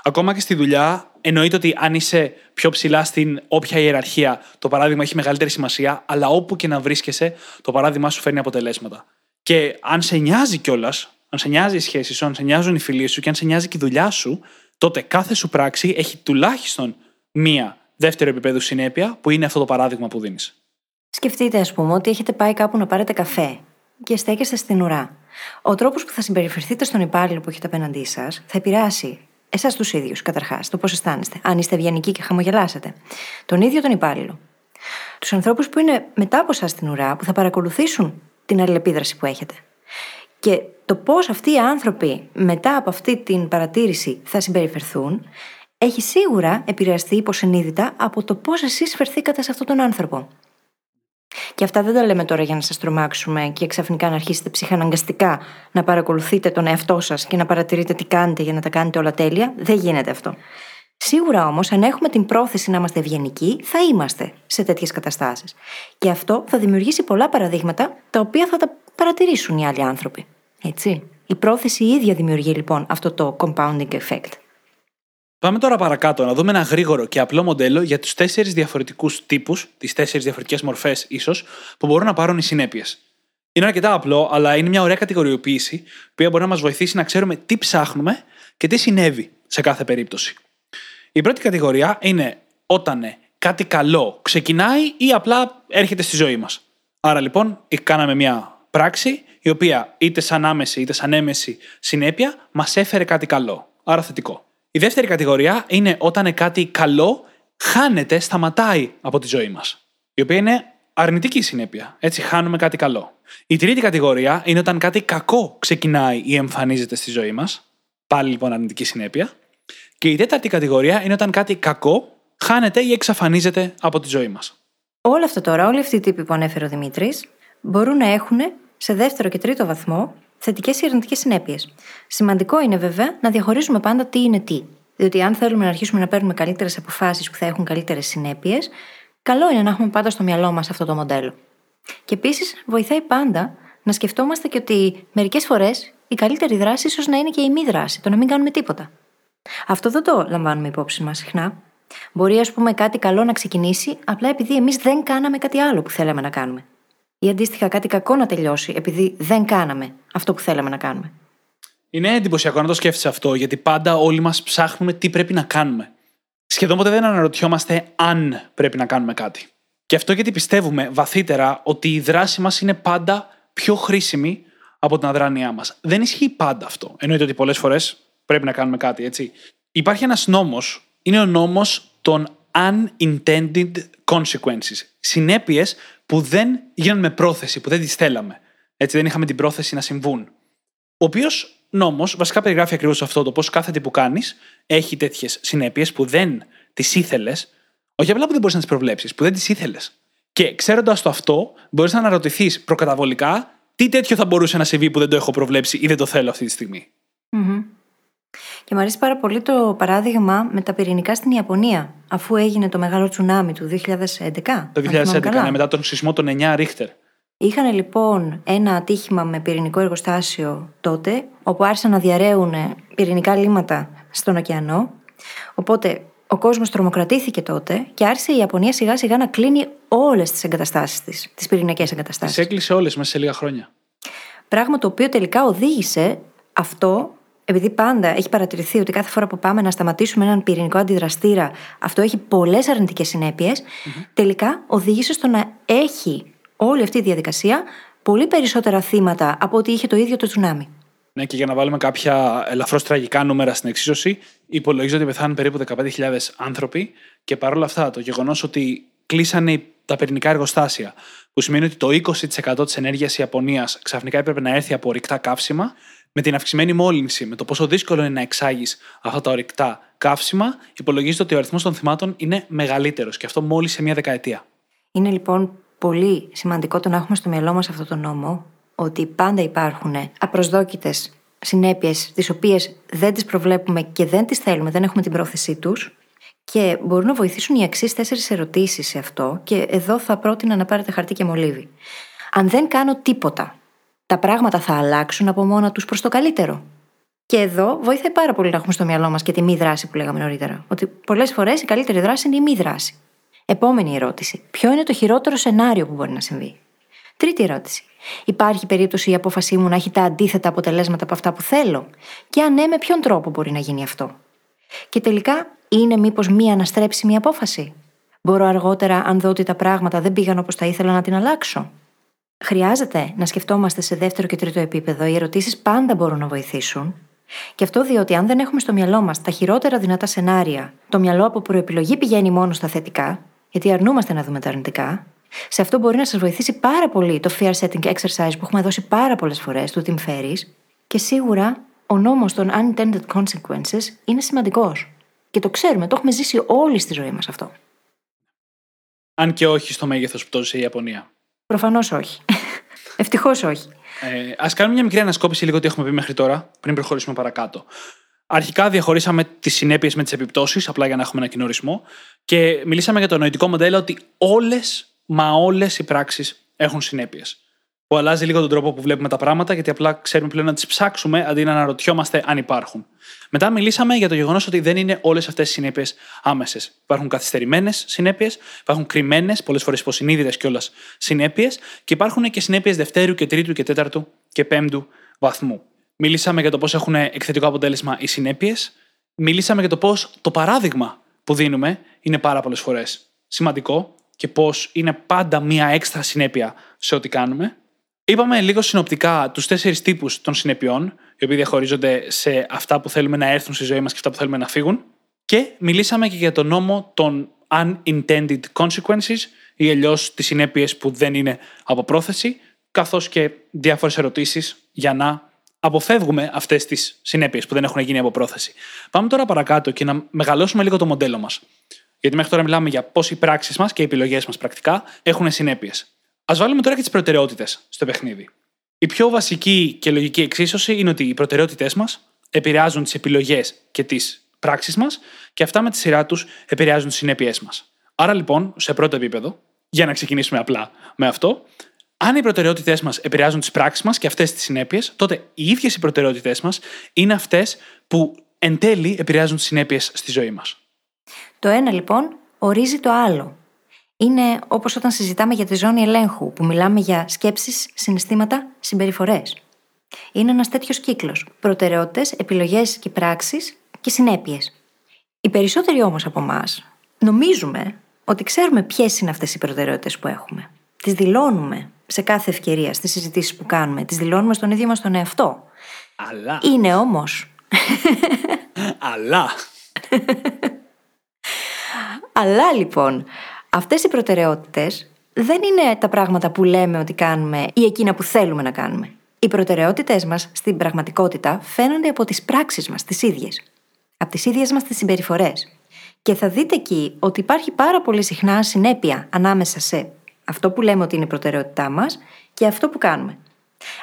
S2: Ακόμα και στη δουλειά, εννοείται ότι αν είσαι πιο ψηλά στην όποια ιεραρχία, το παράδειγμα έχει μεγαλύτερη σημασία, αλλά όπου και να βρίσκεσαι, το παράδειγμα σου φέρνει αποτελέσματα. Και αν σε νοιάζει κιόλας, αν σε νοιάζει η σχέση σου, αν σε νοιάζουν οι φίλοι σου και αν σε νοιάζει και η δουλειά σου, τότε κάθε σου πράξη έχει τουλάχιστον μία δεύτερο επίπεδο συνέπεια, που είναι αυτό το παράδειγμα που δίνεις.
S1: Σκεφτείτε, ας πούμε, ότι έχετε πάει κάπου να πάρετε καφέ και στέκεστε στην ουρά. Ο τρόπος που θα συμπεριφερθείτε στον υπάλληλο που έχετε απέναντί σας θα επηρεάσει εσάς τους ίδιους, καταρχάς, το πώς αισθάνεστε. Αν είστε ευγενικοί και χαμογελάσετε. Τον ίδιο τον υπάλληλο. Τους ανθρώπους που είναι μετά από εσάς στην ουρά, που θα παρακολουθήσουν την αλληλεπίδραση που έχετε. Και το πώς αυτοί οι άνθρωποι μετά από αυτή την παρατήρηση θα συμπεριφερθούν, έχει σίγουρα επηρεαστεί υποσυνείδητα από το πώς εσείς φερθήκατε σε αυτόν τον άνθρωπο. Και αυτά δεν τα λέμε τώρα για να σας τρομάξουμε και ξαφνικά να αρχίσετε ψυχαναγκαστικά να παρακολουθείτε τον εαυτό σας και να παρατηρείτε τι κάνετε για να τα κάνετε όλα τέλεια. Δεν γίνεται αυτό. Σίγουρα όμως, αν έχουμε την πρόθεση να είμαστε ευγενικοί, θα είμαστε σε τέτοιες καταστάσεις. Και αυτό θα δημιουργήσει πολλά παραδείγματα τα οποία θα τα παρατηρήσουν οι άλλοι άνθρωποι. Έτσι. Η πρόθεση η ίδια δημιουργεί λοιπόν αυτό το compounding effect.
S2: Πάμε τώρα παρακάτω να δούμε ένα γρήγορο και απλό μοντέλο για τους τέσσερις διαφορετικούς τύπους, τις τέσσερις διαφορετικές μορφές ίσως, που μπορούν να πάρουν οι συνέπειες. Είναι αρκετά απλό, αλλά είναι μια ωραία κατηγοριοποίηση, η οποία μπορεί να μας βοηθήσει να ξέρουμε τι ψάχνουμε και τι συνέβη σε κάθε περίπτωση. Η πρώτη κατηγορία είναι όταν κάτι καλό ξεκινάει ή απλά έρχεται στη ζωή μας. Άρα λοιπόν, κάναμε μια πράξη η οποία είτε σαν άμεση είτε σαν έμεση συνέπεια μας έφερε κάτι καλό. Άρα θετικό. Η δεύτερη κατηγορία είναι όταν κάτι καλό χάνεται, σταματάει από τη ζωή μας. Η οποία είναι αρνητική συνέπεια. Έτσι, χάνουμε κάτι καλό. Η τρίτη κατηγορία είναι όταν κάτι κακό ξεκινάει ή εμφανίζεται στη ζωή μας. Πάλι λοιπόν αρνητική συνέπεια. Και η τέταρτη κατηγορία είναι όταν κάτι κακό χάνεται ή εξαφανίζεται από τη ζωή μας.
S1: Όλα αυτά τώρα, όλοι αυτοί οι τύποι που ανέφερε ο Δημήτρης, μπορούν να έχουν σε δεύτερο και τρίτο βαθμό θετικές ή αρνητικές συνέπειες. Σημαντικό είναι βέβαια να διαχωρίζουμε πάντα τι είναι τι. Διότι αν θέλουμε να αρχίσουμε να παίρνουμε καλύτερες αποφάσεις που θα έχουν καλύτερες συνέπειες, καλό είναι να έχουμε πάντα στο μυαλό μας αυτό το μοντέλο. Και επίσης βοηθάει πάντα να σκεφτόμαστε και ότι μερικές φορές η καλύτερη δράση ίσως να είναι και η μη δράση, το να μην κάνουμε τίποτα. Αυτό δεν το λαμβάνουμε υπόψη μας συχνά. Μπορεί, ας πούμε, κάτι καλό να ξεκινήσει απλά επειδή εμείς δεν κάναμε κάτι άλλο που θέλαμε να κάνουμε. Ή αντίστοιχα κάτι κακό να τελειώσει επειδή δεν κάναμε αυτό που θέλαμε να κάνουμε.
S2: Είναι εντυπωσιακό να το σκέφτεσαι αυτό, γιατί πάντα όλοι μας ψάχνουμε τι πρέπει να κάνουμε. Σχεδόν ποτέ δεν αναρωτιόμαστε αν πρέπει να κάνουμε κάτι. Και αυτό γιατί πιστεύουμε βαθύτερα ότι η δράση μας είναι πάντα πιο χρήσιμη από την αδράνειά μας. Δεν ισχύει πάντα αυτό. Εννοείται ότι πολλές φορές πρέπει να κάνουμε κάτι, έτσι. Υπάρχει ένας νόμος, είναι ο νόμος των unintended consequences. Συνέπειες που δεν γίνανε με πρόθεση, που δεν τις θέλαμε. Έτσι, δεν είχαμε την πρόθεση να συμβούν. Ο οποίος νόμος βασικά περιγράφει ακριβώς αυτό το πώς κάθε τι που κάνεις έχει τέτοιες συνέπειες που δεν τις ήθελες, όχι απλά που δεν μπορείς να τις προβλέψεις, που δεν τις ήθελες. Και ξέροντας το αυτό, μπορείς να αναρωτηθείς προκαταβολικά τι τέτοιο θα μπορούσε να συμβεί που δεν το έχω προβλέψει ή δεν το θέλω αυτή τη στιγμή.
S1: Mm-hmm. Και μου αρέσει πάρα πολύ το παράδειγμα με τα πυρηνικά στην Ιαπωνία, αφού έγινε το μεγάλο τσουνάμι του 2011.
S2: Το 2011, ναι, μετά τον σεισμό των 9 Ρίχτερ.
S1: Είχαν λοιπόν ένα ατύχημα με πυρηνικό εργοστάσιο τότε, όπου άρχισαν να διαραίουν πυρηνικά λίμματα στον ωκεανό. Οπότε ο κόσμος τρομοκρατήθηκε τότε και άρχισε η Ιαπωνία σιγά σιγά να κλείνει όλες τις εγκαταστάσεις της, τις πυρηνικές εγκαταστάσεις.
S2: Τις έκλεισε όλες μέσα σε λίγα χρόνια.
S1: Πράγμα το οποίο τελικά οδήγησε αυτό επειδή πάντα έχει παρατηρηθεί ότι κάθε φορά που πάμε να σταματήσουμε έναν πυρηνικό αντιδραστήρα, αυτό έχει πολλές αρνητικές τελικά οδήγησε στο να έχει όλη αυτή η διαδικασία πολύ περισσότερα θύματα από ό,τι είχε το ίδιο το τσουνάμι.
S2: Ναι, και για να βάλουμε κάποια ελαφρώς τραγικά νούμερα στην εξίσωση, υπολογίζεται ότι πεθάνουν περίπου 15.000 άνθρωποι και παρόλα αυτά το γεγονός ότι κλείσανε τα πυρηνικά εργοστάσια, που σημαίνει ότι το 20% της ενέργειας της Ιαπωνίας ξαφνικά έπρεπε να έρθει από ορυκτά καύσιμα, με την αυξημένη μόλυνση, με το πόσο δύσκολο είναι να εξάγεις αυτά τα ορυκτά καύσιμα, υπολογίζεται ότι ο αριθμός των θυμάτων είναι μεγαλύτερος και αυτό μόλις σε μία δεκαετία.
S1: Είναι λοιπόν πολύ σημαντικό το να έχουμε στο μυαλό μας αυτό το νόμο, ότι πάντα υπάρχουν απροσδόκητες συνέπειες, τις οποίες δεν τις προβλέπουμε και δεν τις θέλουμε, δεν έχουμε την πρόθεσή τους. Και μπορούν να βοηθήσουν οι εξής τέσσερις ερωτήσεις σε αυτό, και εδώ θα πρότεινα να πάρετε χαρτί και μολύβι. Αν δεν κάνω τίποτα, τα πράγματα θα αλλάξουν από μόνα τους προς το καλύτερο. Και εδώ βοηθάει πάρα πολύ να έχουμε στο μυαλό μας και τη μη δράση που λέγαμε νωρίτερα. Ότι πολλές φορές η καλύτερη δράση είναι η μη δράση. Επόμενη ερώτηση. Ποιο είναι το χειρότερο σενάριο που μπορεί να συμβεί; Τρίτη ερώτηση. Υπάρχει περίπτωση η απόφασή μου να έχει τα αντίθετα αποτελέσματα από αυτά που θέλω; Και αν ναι, με ποιον τρόπο μπορεί να γίνει αυτό; Και τελικά, είναι μήπως μία αναστρέψιμη απόφαση; Μπορώ αργότερα, αν δω ότι τα πράγματα δεν πήγαν όπως τα ήθελα, να την αλλάξω; Χρειάζεται να σκεφτόμαστε σε δεύτερο και τρίτο επίπεδο. Οι ερωτήσεις πάντα μπορούν να βοηθήσουν. Και αυτό διότι αν δεν έχουμε στο μυαλό μας τα χειρότερα δυνατά σενάρια, το μυαλό από προεπιλογή πηγαίνει μόνο στα θετικά, γιατί αρνούμαστε να δούμε τα αρνητικά, σε αυτό μπορεί να σας βοηθήσει πάρα πολύ το fear setting exercise που έχουμε δώσει πάρα πολλές φορές του Tim Ferris και σίγουρα ο νόμος των unintended consequences είναι σημαντικός. Και το ξέρουμε, το έχουμε ζήσει όλοι στη ζωή μας αυτό.
S2: Αν και όχι στο μέγεθος που το ζήσει η Ιαπωνία.
S1: Προφανώς όχι. Ευτυχώς όχι.
S2: Ε, Α κάνουμε μια μικρή ανασκόπηση λίγο τι έχουμε πει μέχρι τώρα, πριν προχωρήσουμε παρακάτω. Αρχικά διαχωρίσαμε τις συνέπειες με τις επιπτώσεις, απλά για να έχουμε ένα κοινό ορισμό. Και μιλήσαμε για το νοητικό μοντέλο ότι όλες, μα όλες οι πράξεις έχουν συνέπειες. Που αλλάζει λίγο τον τρόπο που βλέπουμε τα πράγματα, γιατί απλά ξέρουμε πλέον να τις ψάξουμε αντί να αναρωτιόμαστε αν υπάρχουν. Μετά μιλήσαμε για το γεγονός ότι δεν είναι όλες αυτές οι συνέπειες άμεσες. Υπάρχουν καθυστερημένες συνέπειες, υπάρχουν κρυμμένες, πολλές φορές υποσυνείδητες κιόλας συνέπειες και υπάρχουν και συνέπειες δευτέρου και τρίτου και τέταρτου και πέμπτου βαθμού. Μιλήσαμε για το πώς έχουν εκθετικό αποτέλεσμα οι συνέπειες. Μιλήσαμε για το πώς το παράδειγμα που δίνουμε είναι πάρα πολλές φορές σημαντικό και πώς είναι πάντα μία έξτρα συνέπεια σε ό,τι κάνουμε. Είπαμε λίγο συνοπτικά τους τέσσερις τύπους των συνεπειών, οι οποίοι διαχωρίζονται σε αυτά που θέλουμε να έρθουν στη ζωή μας και αυτά που θέλουμε να φύγουν. Και μιλήσαμε και για τον νόμο των unintended consequences, ή αλλιώς τις συνέπειες που δεν είναι από πρόθεση, καθώς και διάφορες ερωτήσεις για να αποφεύγουμε αυτές τις συνέπειες που δεν έχουν γίνει από πρόθεση. Πάμε τώρα παρακάτω και να μεγαλώσουμε λίγο το μοντέλο μας. Γιατί μέχρι τώρα μιλάμε για πώς οι πράξεις μας και οι επιλογές μας πρακτικά έχουν συνέπειες. Α βάλουμε τώρα και τις προτεραιότητες στο παιχνίδι. Η πιο βασική και λογική εξίσωση είναι ότι οι προτεραιότητές μας επηρεάζουν τις επιλογές και τις πράξεις μας και αυτά με τη σειρά τους επηρεάζουν τις συνέπειές μας. Άρα λοιπόν, σε πρώτο επίπεδο, για να ξεκινήσουμε απλά με αυτό, αν οι προτεραιότητές μας επηρεάζουν τις πράξεις μας και αυτές τις συνέπειες, τότε οι ίδιες οι προτεραιότητές μας είναι αυτές που εν τέλει επηρεάζουν τις συνέπειες στη ζωή μας.
S1: Το ένα λοιπόν ορίζει το άλλο. Είναι όπως όταν συζητάμε για τη ζώνη ελέγχου, που μιλάμε για σκέψεις, συναισθήματα, συμπεριφορές. Είναι ένας τέτοιος κύκλος. Προτεραιότητες, επιλογές και πράξεις και συνέπειες. Οι περισσότεροι όμως από εμάς νομίζουμε ότι ξέρουμε ποιες είναι αυτές οι προτεραιότητες που έχουμε. Τις δηλώνουμε σε κάθε ευκαιρία στις συζητήσεις που κάνουμε. Τις δηλώνουμε στον ίδιο μας τον εαυτό.
S2: Αλλά.
S1: Είναι όμως. *laughs*
S2: Αλλά. *laughs*
S1: Αλλά λοιπόν, αυτές οι προτεραιότητες δεν είναι τα πράγματα που λέμε ότι κάνουμε ή εκείνα που θέλουμε να κάνουμε. Οι προτεραιότητες μας στην πραγματικότητα φαίνονται από τις πράξεις μας τις ίδιες. Από τις ίδιες μας τις συμπεριφορές. Και θα δείτε εκεί ότι υπάρχει πάρα πολύ συχνά συνέπεια ανάμεσα σε αυτό που λέμε ότι είναι η προτεραιότητά μας και αυτό που κάνουμε.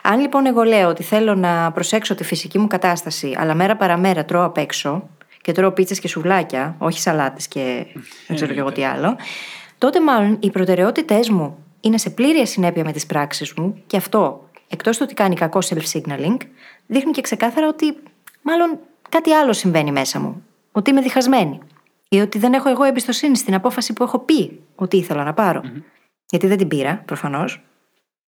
S1: Αν λοιπόν εγώ λέω ότι θέλω να προσέξω τη φυσική μου κατάσταση, αλλά μέρα παραμέρα τρώω απ' έξω και τρώω πίτσες και σουβλάκια, όχι σαλάτες και δεν ξέρω και εγώ τι άλλο, τότε μάλλον οι προτεραιότητές μου είναι σε πλήρη συνέπεια με τις πράξεις μου και αυτό, εκτός του ότι κάνει κακό self-signaling, δείχνει και ξεκάθαρα ότι μάλλον κάτι άλλο συμβαίνει μέσα μου. Ότι είμαι διχασμένη. Ή ότι δεν έχω εγώ εμπιστοσύνη στην απόφαση που έχω πει ότι ήθελα να πάρω. Γιατί δεν την πήρα, προφανώς.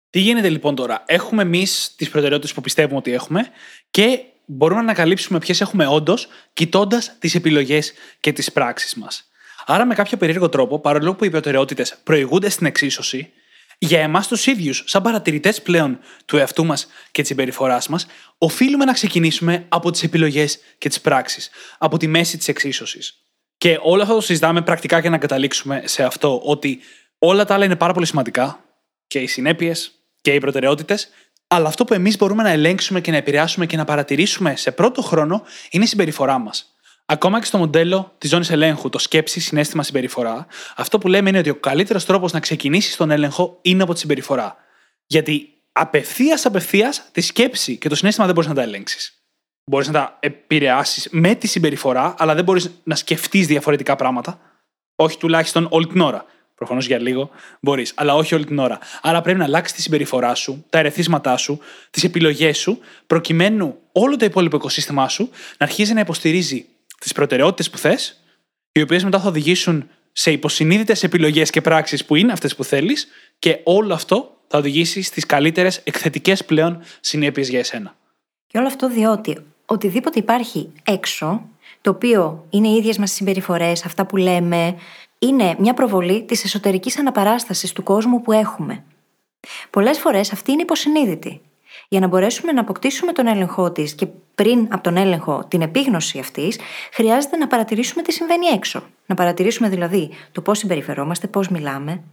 S2: Τι γίνεται λοιπόν τώρα; Έχουμε εμείς τις προτεραιότητες που πιστεύουμε ότι έχουμε και μπορούμε να ανακαλύψουμε ποιες έχουμε όντως, κοιτώντας τις επιλογές και τις πράξεις μας. Άρα, με κάποιο περίεργο τρόπο, παρόλο που οι προτεραιότητες προηγούνται στην εξίσωση, για εμάς τους ίδιους, σαν παρατηρητές πλέον του εαυτού μας και της συμπεριφοράς μας, οφείλουμε να ξεκινήσουμε από τις επιλογές και τις πράξεις, από τη μέση της εξίσωσης. Και όλο αυτό το συζητάμε πρακτικά για να καταλήξουμε σε αυτό ότι όλα τα άλλα είναι πάρα πολύ σημαντικά και οι συνέπειες και οι προτεραιότητες, αλλά αυτό που εμείς μπορούμε να ελέγξουμε και να επηρεάσουμε και να παρατηρήσουμε σε πρώτο χρόνο είναι η συμπεριφορά μας. Ακόμα και στο μοντέλο της ζώνης ελέγχου, το σκέψη, συνέστημα, συμπεριφορά, αυτό που λέμε είναι ότι ο καλύτερος τρόπος να ξεκινήσεις τον έλεγχο είναι από τη συμπεριφορά. Γιατί απευθείας απευθείας τη σκέψη και το συνέστημα δεν μπορείς να τα ελέγξεις. Μπορείς να τα επηρεάσεις με τη συμπεριφορά, αλλά δεν μπορείς να σκεφτείς διαφορετικά πράγματα. Όχι τουλάχιστον όλη την ώρα. Προφανώς για λίγο μπορείς, αλλά όχι όλη την ώρα. Άρα πρέπει να αλλάξεις τη συμπεριφορά σου, τα ερεθίσματά σου, τις επιλογές σου, προκειμένου όλο το υπόλοιπο οικοσύστημά σου να αρχίζει να υποστηρίζει τις προτεραιότητες που θες, οι οποίες μετά θα οδηγήσουν σε υποσυνείδητες επιλογές και πράξεις που είναι αυτές που θέλεις, και όλο αυτό θα οδηγήσει στις καλύτερες εκθετικές πλέον συνέπειες για εσένα.
S1: Και όλο αυτό διότι οτιδήποτε υπάρχει έξω, το οποίο είναι οι ίδιες μας συμπεριφορές, αυτά που λέμε, είναι μια προβολή της εσωτερικής αναπαράστασης του κόσμου που έχουμε. Πολλές φορές αυτή είναι υποσυνείδητη. Για να μπορέσουμε να αποκτήσουμε τον έλεγχό της και πριν από τον έλεγχο την επίγνωση αυτής, χρειάζεται να παρατηρήσουμε τι συμβαίνει έξω. Να παρατηρήσουμε δηλαδή το πώς συμπεριφερόμαστε, πώς μιλάμε.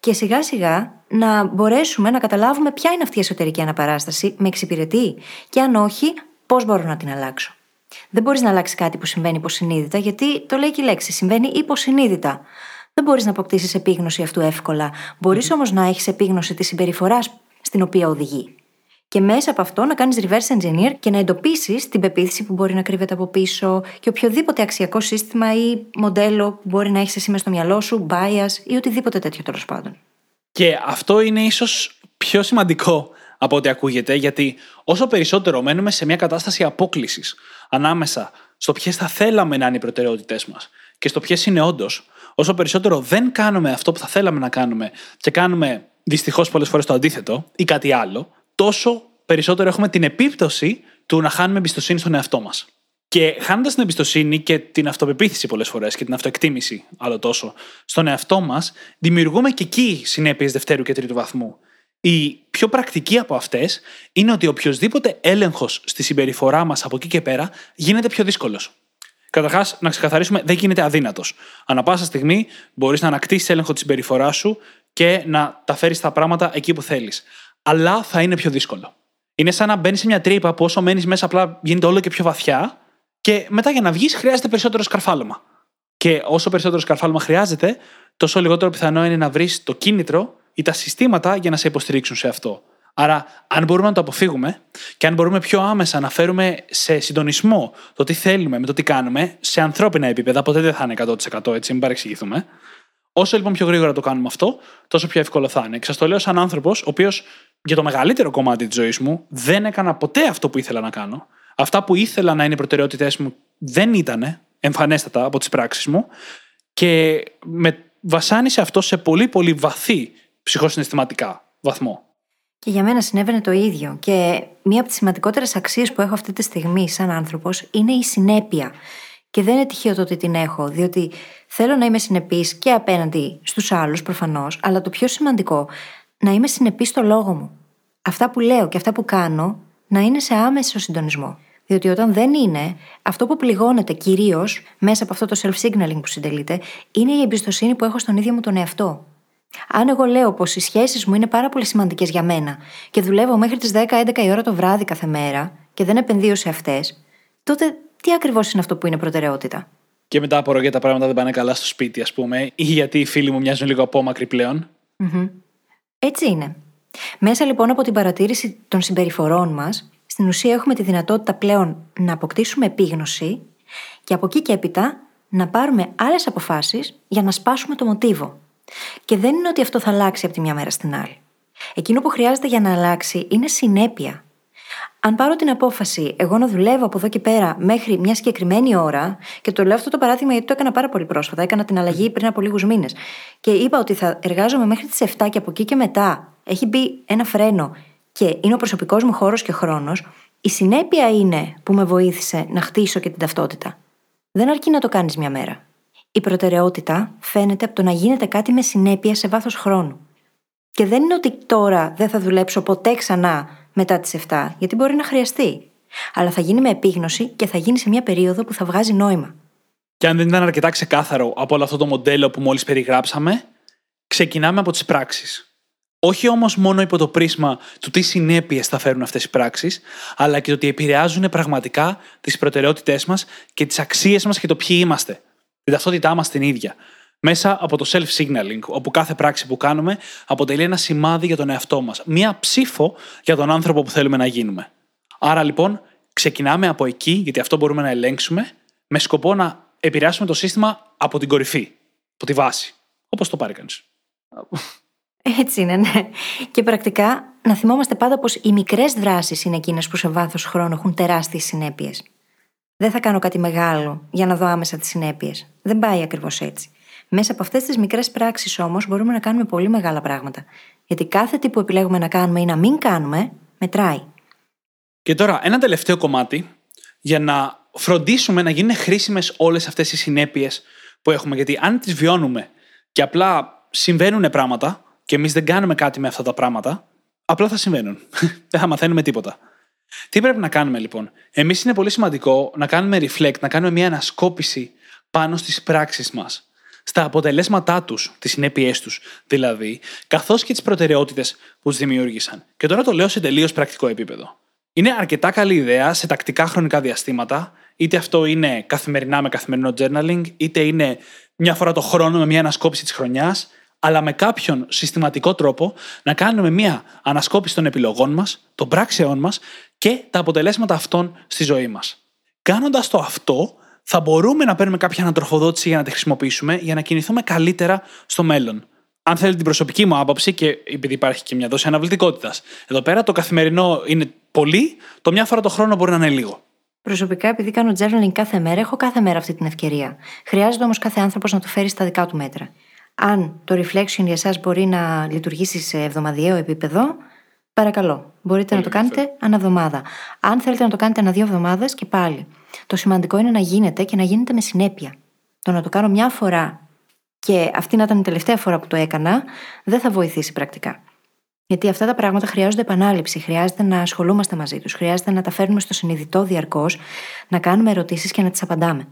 S1: Και σιγά σιγά να μπορέσουμε να καταλάβουμε ποια είναι αυτή η εσωτερική αναπαράσταση, με εξυπηρετεί και αν όχι, πώς μπορώ να την αλλάξω. Δεν μπορείς να αλλάξει κάτι που συμβαίνει υποσυνείδητα, γιατί το λέει και η λέξη, συμβαίνει υποσυνείδητα. Δεν μπορείς να αποκτήσεις επίγνωση αυτού εύκολα. Μπορείς όμως να έχεις επίγνωση της συμπεριφοράς στην οποία οδηγεί και μέσα από αυτό να κάνεις reverse engineer και να εντοπίσεις την πεποίθηση που μπορεί να κρύβεται από πίσω και οποιοδήποτε αξιακό σύστημα ή μοντέλο που μπορεί να έχεις εσύ μέσα στο μυαλό σου, bias ή οτιδήποτε τέτοιο τέλος πάντων.
S2: Και αυτό είναι ίσως πιο σημαντικό από ό,τι ακούγεται, γιατί όσο περισσότερο μένουμε σε μια κατάσταση απόκλησης ανάμεσα στο ποιες θα θέλαμε να είναι οι προτεραιότητές μας και στο ποιες είναι όντως, όσο περισσότερο δεν κάνουμε αυτό που θα θέλαμε να κάνουμε και κάνουμε δυστυχώς πολλές φορές το αντίθετο ή κάτι άλλο, τόσο περισσότερο έχουμε την επίπτωση του να χάνουμε εμπιστοσύνη στον εαυτό μας. Και χάνοντας την εμπιστοσύνη και την αυτοπεποίθηση πολλές φορές και την αυτοεκτίμηση, άλλο τόσο, στον εαυτό μας, δημιουργούμε και εκεί συνέπειες δευτέρου και τρίτου βαθμού. Η πιο πρακτική από αυτές είναι ότι οποιοδήποτε έλεγχος στη συμπεριφορά μας από εκεί και πέρα γίνεται πιο δύσκολος. Καταρχάς, να ξεκαθαρίσουμε, δεν γίνεται αδύνατος. Ανά πάσα στιγμή μπορείς να ανακτήσεις έλεγχο της συμπεριφοράς σου και να τα φέρεις τα πράγματα εκεί που θέλεις αλλά θα είναι πιο δύσκολο. Είναι σαν να μπαίνεις σε μια τρύπα που όσο μένεις μέσα απλά γίνεται όλο και πιο βαθιά και μετά για να βγεις χρειάζεται περισσότερο σκαρφάλωμα. Και όσο περισσότερο σκαρφάλωμα χρειάζεται, τόσο λιγότερο πιθανό είναι να βρεις το κίνητρο ή τα συστήματα για να σε υποστηρίξουν σε αυτό. Άρα, αν μπορούμε να το αποφύγουμε και αν μπορούμε πιο άμεσα να φέρουμε σε συντονισμό το τι θέλουμε με το τι κάνουμε, σε ανθρώπινα επίπεδα, ποτέ δεν θα είναι 100% έτσι, μην παρεξηγηθούμε. Όσο λοιπόν πιο γρήγορα το κάνουμε αυτό, τόσο πιο εύκολο θα είναι. Και σας το λέω σαν άνθρωπος, ο οποίος για το μεγαλύτερο κομμάτι της ζωής μου δεν έκανα ποτέ αυτό που ήθελα να κάνω. Αυτά που ήθελα να είναι οι προτεραιότητές μου δεν ήταν εμφανέστατα από τις πράξεις μου και με βασάνισε αυτό σε πολύ πολύ βαθύ ψυχοσυναισθηματικά βαθμό.
S1: Και για μένα συνέβαινε το ίδιο. Και μία από τις σημαντικότερες αξίες που έχω αυτή τη στιγμή σαν άνθρωπος είναι η συνέπεια. Και δεν είναι τυχαίο το ότι την έχω, διότι θέλω να είμαι συνεπής και απέναντι στους άλλους προφανώς, αλλά το πιο σημαντικό, να είμαι συνεπής στο λόγο μου. Αυτά που λέω και αυτά που κάνω να είναι σε άμεσο συντονισμό. Διότι όταν δεν είναι, αυτό που πληγώνεται κυρίως μέσα από αυτό το self-signaling που συντελείται, είναι η εμπιστοσύνη που έχω στον ίδιο μου τον εαυτό. Αν εγώ λέω πως οι σχέσεις μου είναι πάρα πολύ σημαντικές για μένα και δουλεύω μέχρι τις 10-11 η ώρα το βράδυ κάθε μέρα και δεν επενδύω σε αυτές, τότε τι ακριβώς είναι αυτό που είναι προτεραιότητα;
S2: Και μετά απορώ γιατί τα πράγματα δεν πάνε καλά στο σπίτι, ας πούμε, ή γιατί οι φίλοι μου μοιάζουν λίγο απόμακροι πλέον.
S1: Έτσι είναι. Μέσα λοιπόν από την παρατήρηση των συμπεριφορών μας, στην ουσία έχουμε τη δυνατότητα πλέον να αποκτήσουμε επίγνωση και από εκεί και έπειτα να πάρουμε άλλες αποφάσεις για να σπάσουμε το μοτίβο. Και δεν είναι ότι αυτό θα αλλάξει από τη μια μέρα στην άλλη. Εκείνο που χρειάζεται για να αλλάξει είναι συνέπεια. Αν πάρω την απόφαση εγώ να δουλεύω από εδώ και πέρα μέχρι μια συγκεκριμένη ώρα, και το λέω αυτό το παράδειγμα γιατί το έκανα πάρα πολύ πρόσφατα, έκανα την αλλαγή πριν από λίγους μήνες, και είπα ότι θα εργάζομαι μέχρι τις 7 και από εκεί και μετά έχει μπει ένα φρένο και είναι ο προσωπικός μου χώρος και χρόνος, Η συνέπεια είναι που με βοήθησε να χτίσω και την ταυτότητα. Δεν αρκεί να το κάνεις μια μέρα. Η προτεραιότητα φαίνεται από το να γίνεται κάτι με συνέπεια σε βάθος χρόνου. Και δεν είναι ότι τώρα δεν θα δουλέψω ποτέ ξανά μετά τις 7, γιατί μπορεί να χρειαστεί. Αλλά θα γίνει με επίγνωση και θα γίνει σε μια περίοδο που θα βγάζει νόημα.
S2: Και αν δεν ήταν αρκετά ξεκάθαρο από όλο αυτό το μοντέλο που μόλις περιγράψαμε, ξεκινάμε από τις πράξεις. Όχι όμως μόνο υπό το πρίσμα του τι συνέπειες θα φέρουν αυτές οι πράξεις, αλλά και το ότι επηρεάζουν πραγματικά τις προτεραιότητές μας και τις αξίες μας και το ποιοι είμαστε. Την ταυτότητά μας την ίδια. Μέσα από το self-signaling, όπου κάθε πράξη που κάνουμε αποτελεί ένα σημάδι για τον εαυτό μας. Μία ψήφο για τον άνθρωπο που θέλουμε να γίνουμε. Άρα λοιπόν, ξεκινάμε από εκεί, γιατί αυτό μπορούμε να ελέγξουμε, με σκοπό να επηρεάσουμε το σύστημα από την κορυφή, από τη βάση. Όπως το πάρει κανείς.
S1: Έτσι είναι, ναι. Και πρακτικά να θυμόμαστε πάντα πως οι μικρές δράσεις είναι εκείνες που σε βάθος χρόνου έχουν τεράστιες συνέπειες. Δεν θα κάνω κάτι μεγάλο για να δω άμεσα τις συνέπειες. Δεν πάει ακριβώς έτσι. Μέσα από αυτές τις μικρές πράξεις όμως μπορούμε να κάνουμε πολύ μεγάλα πράγματα. Γιατί κάθε τι που επιλέγουμε να κάνουμε ή να μην κάνουμε, μετράει.
S2: Και τώρα, ένα τελευταίο κομμάτι για να φροντίσουμε να γίνουν χρήσιμες όλες αυτές οι συνέπειες που έχουμε. Γιατί αν τις βιώνουμε και απλά συμβαίνουν πράγματα και εμείς δεν κάνουμε κάτι με αυτά τα πράγματα, απλά θα συμβαίνουν. *laughs* δεν θα μαθαίνουμε τίποτα. Τι πρέπει να κάνουμε λοιπόν; Εμείς είναι πολύ σημαντικό να κάνουμε reflect, να κάνουμε μια ανασκόπηση πάνω στις πράξεις μας. Στα αποτελέσματά τους, τις συνέπειές τους δηλαδή, καθώς και τις προτεραιότητες που τους δημιούργησαν. Και τώρα το λέω σε τελείως πρακτικό επίπεδο. Είναι αρκετά καλή ιδέα σε τακτικά χρονικά διαστήματα, είτε αυτό είναι καθημερινά με καθημερινό journaling, είτε είναι μια φορά το χρόνο με μια ανασκόπηση της χρονιάς, αλλά με κάποιον συστηματικό τρόπο να κάνουμε μια ανασκόπηση των επιλογών μας, των πράξεών μας και τα αποτελέσματα αυτών στη ζωή μας. Κάνοντας το αυτό, θα μπορούμε να παίρνουμε κάποια ανατροφοδότηση για να τη χρησιμοποιήσουμε για να κινηθούμε καλύτερα στο μέλλον. Αν θέλετε την προσωπική μου άποψη, και επειδή υπάρχει και μια δόση αναβλητικότητας, εδώ πέρα το καθημερινό είναι πολύ, το μια φορά το χρόνο μπορεί να είναι λίγο.
S1: Προσωπικά, επειδή κάνω journaling κάθε μέρα, έχω κάθε μέρα αυτή την ευκαιρία. Χρειάζεται όμως κάθε άνθρωπος να το φέρει στα δικά του μέτρα. Αν το reflection για εσάς μπορεί να λειτουργήσει σε εβδομαδιαίο επίπεδο, παρακαλώ. Μπορείτε να το κάνετε αναβδομάδα. Αν θέλετε να το κάνετε ανά δύο εβδομάδες και πάλι. Το σημαντικό είναι να γίνεται και να γίνεται με συνέπεια. Το να το κάνω μια φορά και αυτή να ήταν η τελευταία φορά που το έκανα, δεν θα βοηθήσει πρακτικά. Γιατί αυτά τα πράγματα χρειάζονται επανάληψη, χρειάζεται να ασχολούμαστε μαζί τους, χρειάζεται να τα φέρνουμε στο συνειδητό διαρκώς, να κάνουμε ερωτήσεις και να τις απαντάμε.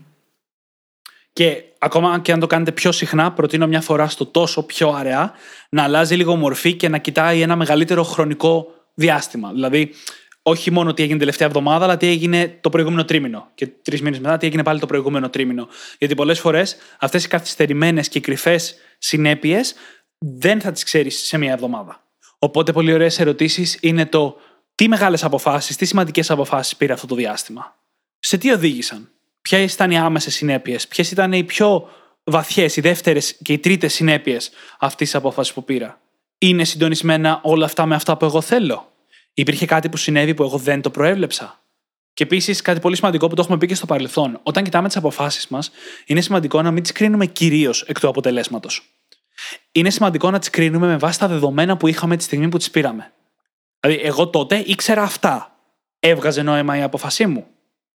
S2: Και ακόμα και αν το κάνετε πιο συχνά, προτείνω μια φορά στο τόσο πιο αραιά να αλλάζει λίγο μορφή και να κοιτάει ένα μεγαλύτερο χρονικό διάστημα. Δηλαδή, όχι μόνο τι έγινε τελευταία εβδομάδα, αλλά τι έγινε το προηγούμενο τρίμηνο. Και τρεις μήνες μετά, τι έγινε πάλι το προηγούμενο τρίμηνο. Γιατί πολλές φορές αυτές οι καθυστερημένες και κρυφές συνέπειες δεν θα τις ξέρεις σε μία εβδομάδα. Οπότε, πολύ ωραίες ερωτήσεις είναι το τι μεγάλες αποφάσεις, τι σημαντικές αποφάσεις πήρε αυτό το διάστημα. Σε τι οδήγησαν; Ποιες ήταν οι άμεσες συνέπειες, ποιες ήταν οι πιο βαθιές, οι δεύτερες και οι τρίτες συνέπειες αυτής της απόφασης που πήρα; Είναι συντονισμένα όλα αυτά με αυτά που εγώ θέλω; Υπήρχε κάτι που συνέβη που εγώ δεν το προέβλεψα; Και επίσης κάτι πολύ σημαντικό που το έχουμε πει και στο παρελθόν. Όταν κοιτάμε τις αποφάσεις μας, είναι σημαντικό να μην τις κρίνουμε κυρίως εκ του αποτελέσματος. Είναι σημαντικό να τις κρίνουμε με βάση τα δεδομένα που είχαμε τη στιγμή που τις πήραμε. Δηλαδή, εγώ τότε ήξερα αυτά. Έβγαζε νόημα η απόφασή μου.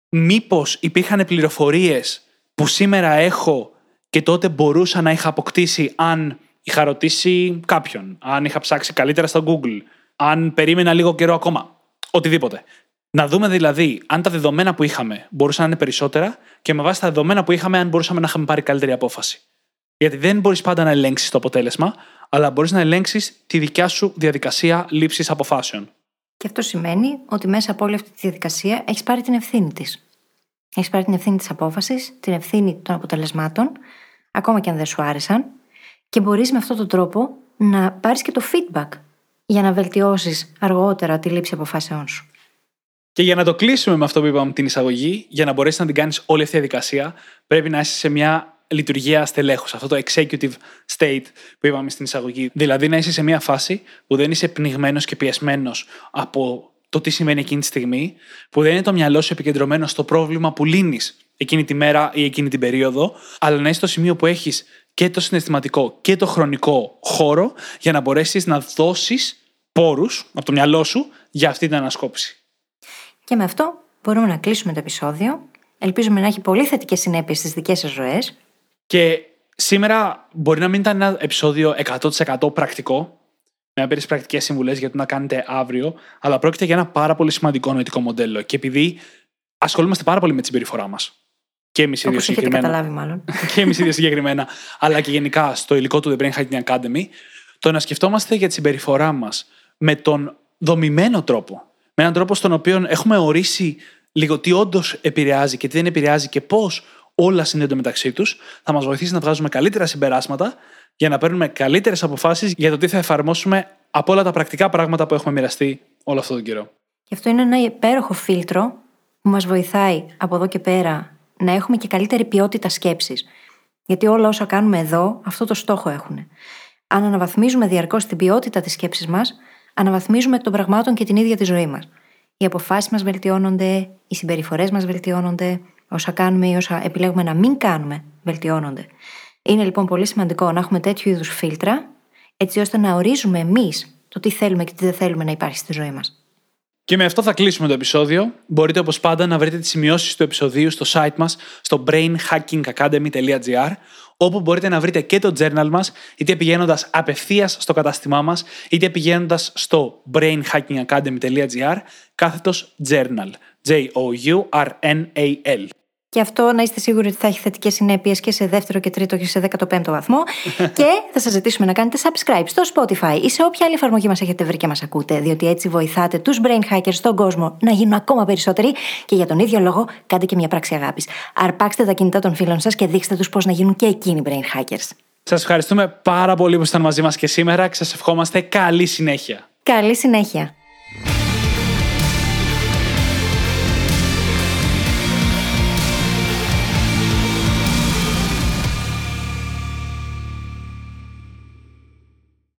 S2: Μήπως υπήρχαν πληροφορίες που σήμερα έχω και τότε μπορούσα να είχα αποκτήσει αν είχα ρωτήσει κάποιον, αν είχα ψάξει καλύτερα στο Google, αν περίμενα λίγο καιρό ακόμα. Οτιδήποτε. Να δούμε δηλαδή αν τα δεδομένα που είχαμε μπορούσαν να είναι περισσότερα και με βάση τα δεδομένα που είχαμε, αν μπορούσαμε να είχαμε πάρει καλύτερη απόφαση. Γιατί δεν μπορείς πάντα να ελέγξεις το αποτέλεσμα, αλλά μπορείς να ελέγξεις τη δικιά σου διαδικασία λήψης αποφάσεων.
S1: Και αυτό σημαίνει ότι μέσα από όλη αυτή τη διαδικασία έχεις πάρει την ευθύνη της. Έχεις πάρει την ευθύνη της απόφασης, την ευθύνη των αποτελεσμάτων, ακόμα και αν δεν σου άρεσαν, και μπορείς με αυτόν τον τρόπο να πάρεις και το feedback για να βελτιώσεις αργότερα τη λήψη αποφάσεών σου.
S2: Και για να το κλείσουμε με αυτό που είπαμε την εισαγωγή, για να μπορέσεις να την κάνεις όλη αυτή τη διαδικασία, πρέπει να είσαι σε μια λειτουργία στελέχους, αυτό το executive state που είπαμε στην εισαγωγή. Δηλαδή να είσαι σε μια φάση που δεν είσαι πνιγμένος και πιεσμένος από το τι σημαίνει εκείνη τη στιγμή, που δεν είναι το μυαλό σου επικεντρωμένο στο πρόβλημα που λύνεις εκείνη τη μέρα ή εκείνη την περίοδο, αλλά να είσαι στο σημείο που έχεις και το συναισθηματικό και το χρονικό χώρο για να μπορέσεις να δώσεις πόρους από το μυαλό σου για αυτή την ανασκόπηση.
S1: Και με αυτό μπορούμε να κλείσουμε το επεισόδιο. Ελπίζουμε να έχει πολύ θετικές συνέπειες στις δικές σας ζωές.
S2: Και σήμερα μπορεί να μην ήταν ένα επεισόδιο 100% πρακτικό, με άπειρε πρακτικές συμβουλές για το να κάνετε αύριο, αλλά πρόκειται για ένα πάρα πολύ σημαντικό νοητικό μοντέλο. Και επειδή ασχολούμαστε πάρα πολύ με τη συμπεριφορά μας. Και εμείς ίδιοι συγκεκριμένα.
S1: καταλάβει, μάλλον. *laughs*
S2: και εμείς ίδιοι συγκεκριμένα, αλλά και γενικά στο υλικό του The Brain Hacking Academy, το να σκεφτόμαστε για τη συμπεριφορά μας με τον δομημένο τρόπο. Με έναν τρόπο στον οποίο έχουμε ορίσει λίγο τι όντως επηρεάζει και τι δεν επηρεάζει και πώς όλα συνδέονται μεταξύ τους, θα μας βοηθήσει να βγάζουμε καλύτερα συμπεράσματα για να παίρνουμε καλύτερες αποφάσεις για το τι θα εφαρμόσουμε από όλα τα πρακτικά πράγματα που έχουμε μοιραστεί όλο αυτόν τον καιρό.
S1: Και αυτό είναι ένα υπέροχο φίλτρο που μας βοηθάει από εδώ και πέρα να έχουμε και καλύτερη ποιότητα σκέψης. Γιατί όλα όσα κάνουμε εδώ αυτό το στόχο έχουν. Αν αναβαθμίζουμε διαρκώς την ποιότητα της σκέψης μας, αναβαθμίζουμε εκ των πραγμάτων και την ίδια τη ζωή μας. Οι αποφάσεις μας βελτιώνονται, οι συμπεριφορές μας βελτιώνονται, όσα κάνουμε ή όσα επιλέγουμε να μην κάνουμε βελτιώνονται. Είναι λοιπόν πολύ σημαντικό να έχουμε τέτοιου είδους φίλτρα, έτσι ώστε να ορίζουμε εμείς το τι θέλουμε και τι δεν θέλουμε να υπάρχει στη ζωή μας.
S2: Και με αυτό θα κλείσουμε το επεισόδιο. Μπορείτε όπως πάντα να βρείτε τις σημειώσεις του επεισοδίου στο site μας στο brainhackingacademy.gr όπου μπορείτε να βρείτε και το journal μας είτε πηγαίνοντας απευθείας στο κατάστημά μας είτε πηγαίνοντας στο brainhackingacademy.gr κάθετος journal. J-O-U-R-N-A-L.
S1: Και αυτό να είστε σίγουροι ότι θα έχει θετικές συνέπειες και σε δεύτερο και τρίτο και σε 15ο βαθμό. *laughs* και θα σας ζητήσουμε να κάνετε subscribe στο Spotify ή σε όποια άλλη εφαρμογή μας έχετε βρει και μας ακούτε, διότι έτσι βοηθάτε τους brain hackers στον κόσμο να γίνουν ακόμα περισσότεροι και για τον ίδιο λόγο κάντε και μια πράξη αγάπης. Αρπάξτε τα κινητά των φίλων σας και δείξτε τους πώς να γίνουν και εκείνοι brain hackers.
S2: Σας ευχαριστούμε πάρα πολύ που ήσασταν μαζί μας και σήμερα και σας ευχόμαστε καλή συνέχεια.
S1: Καλή συνέχεια.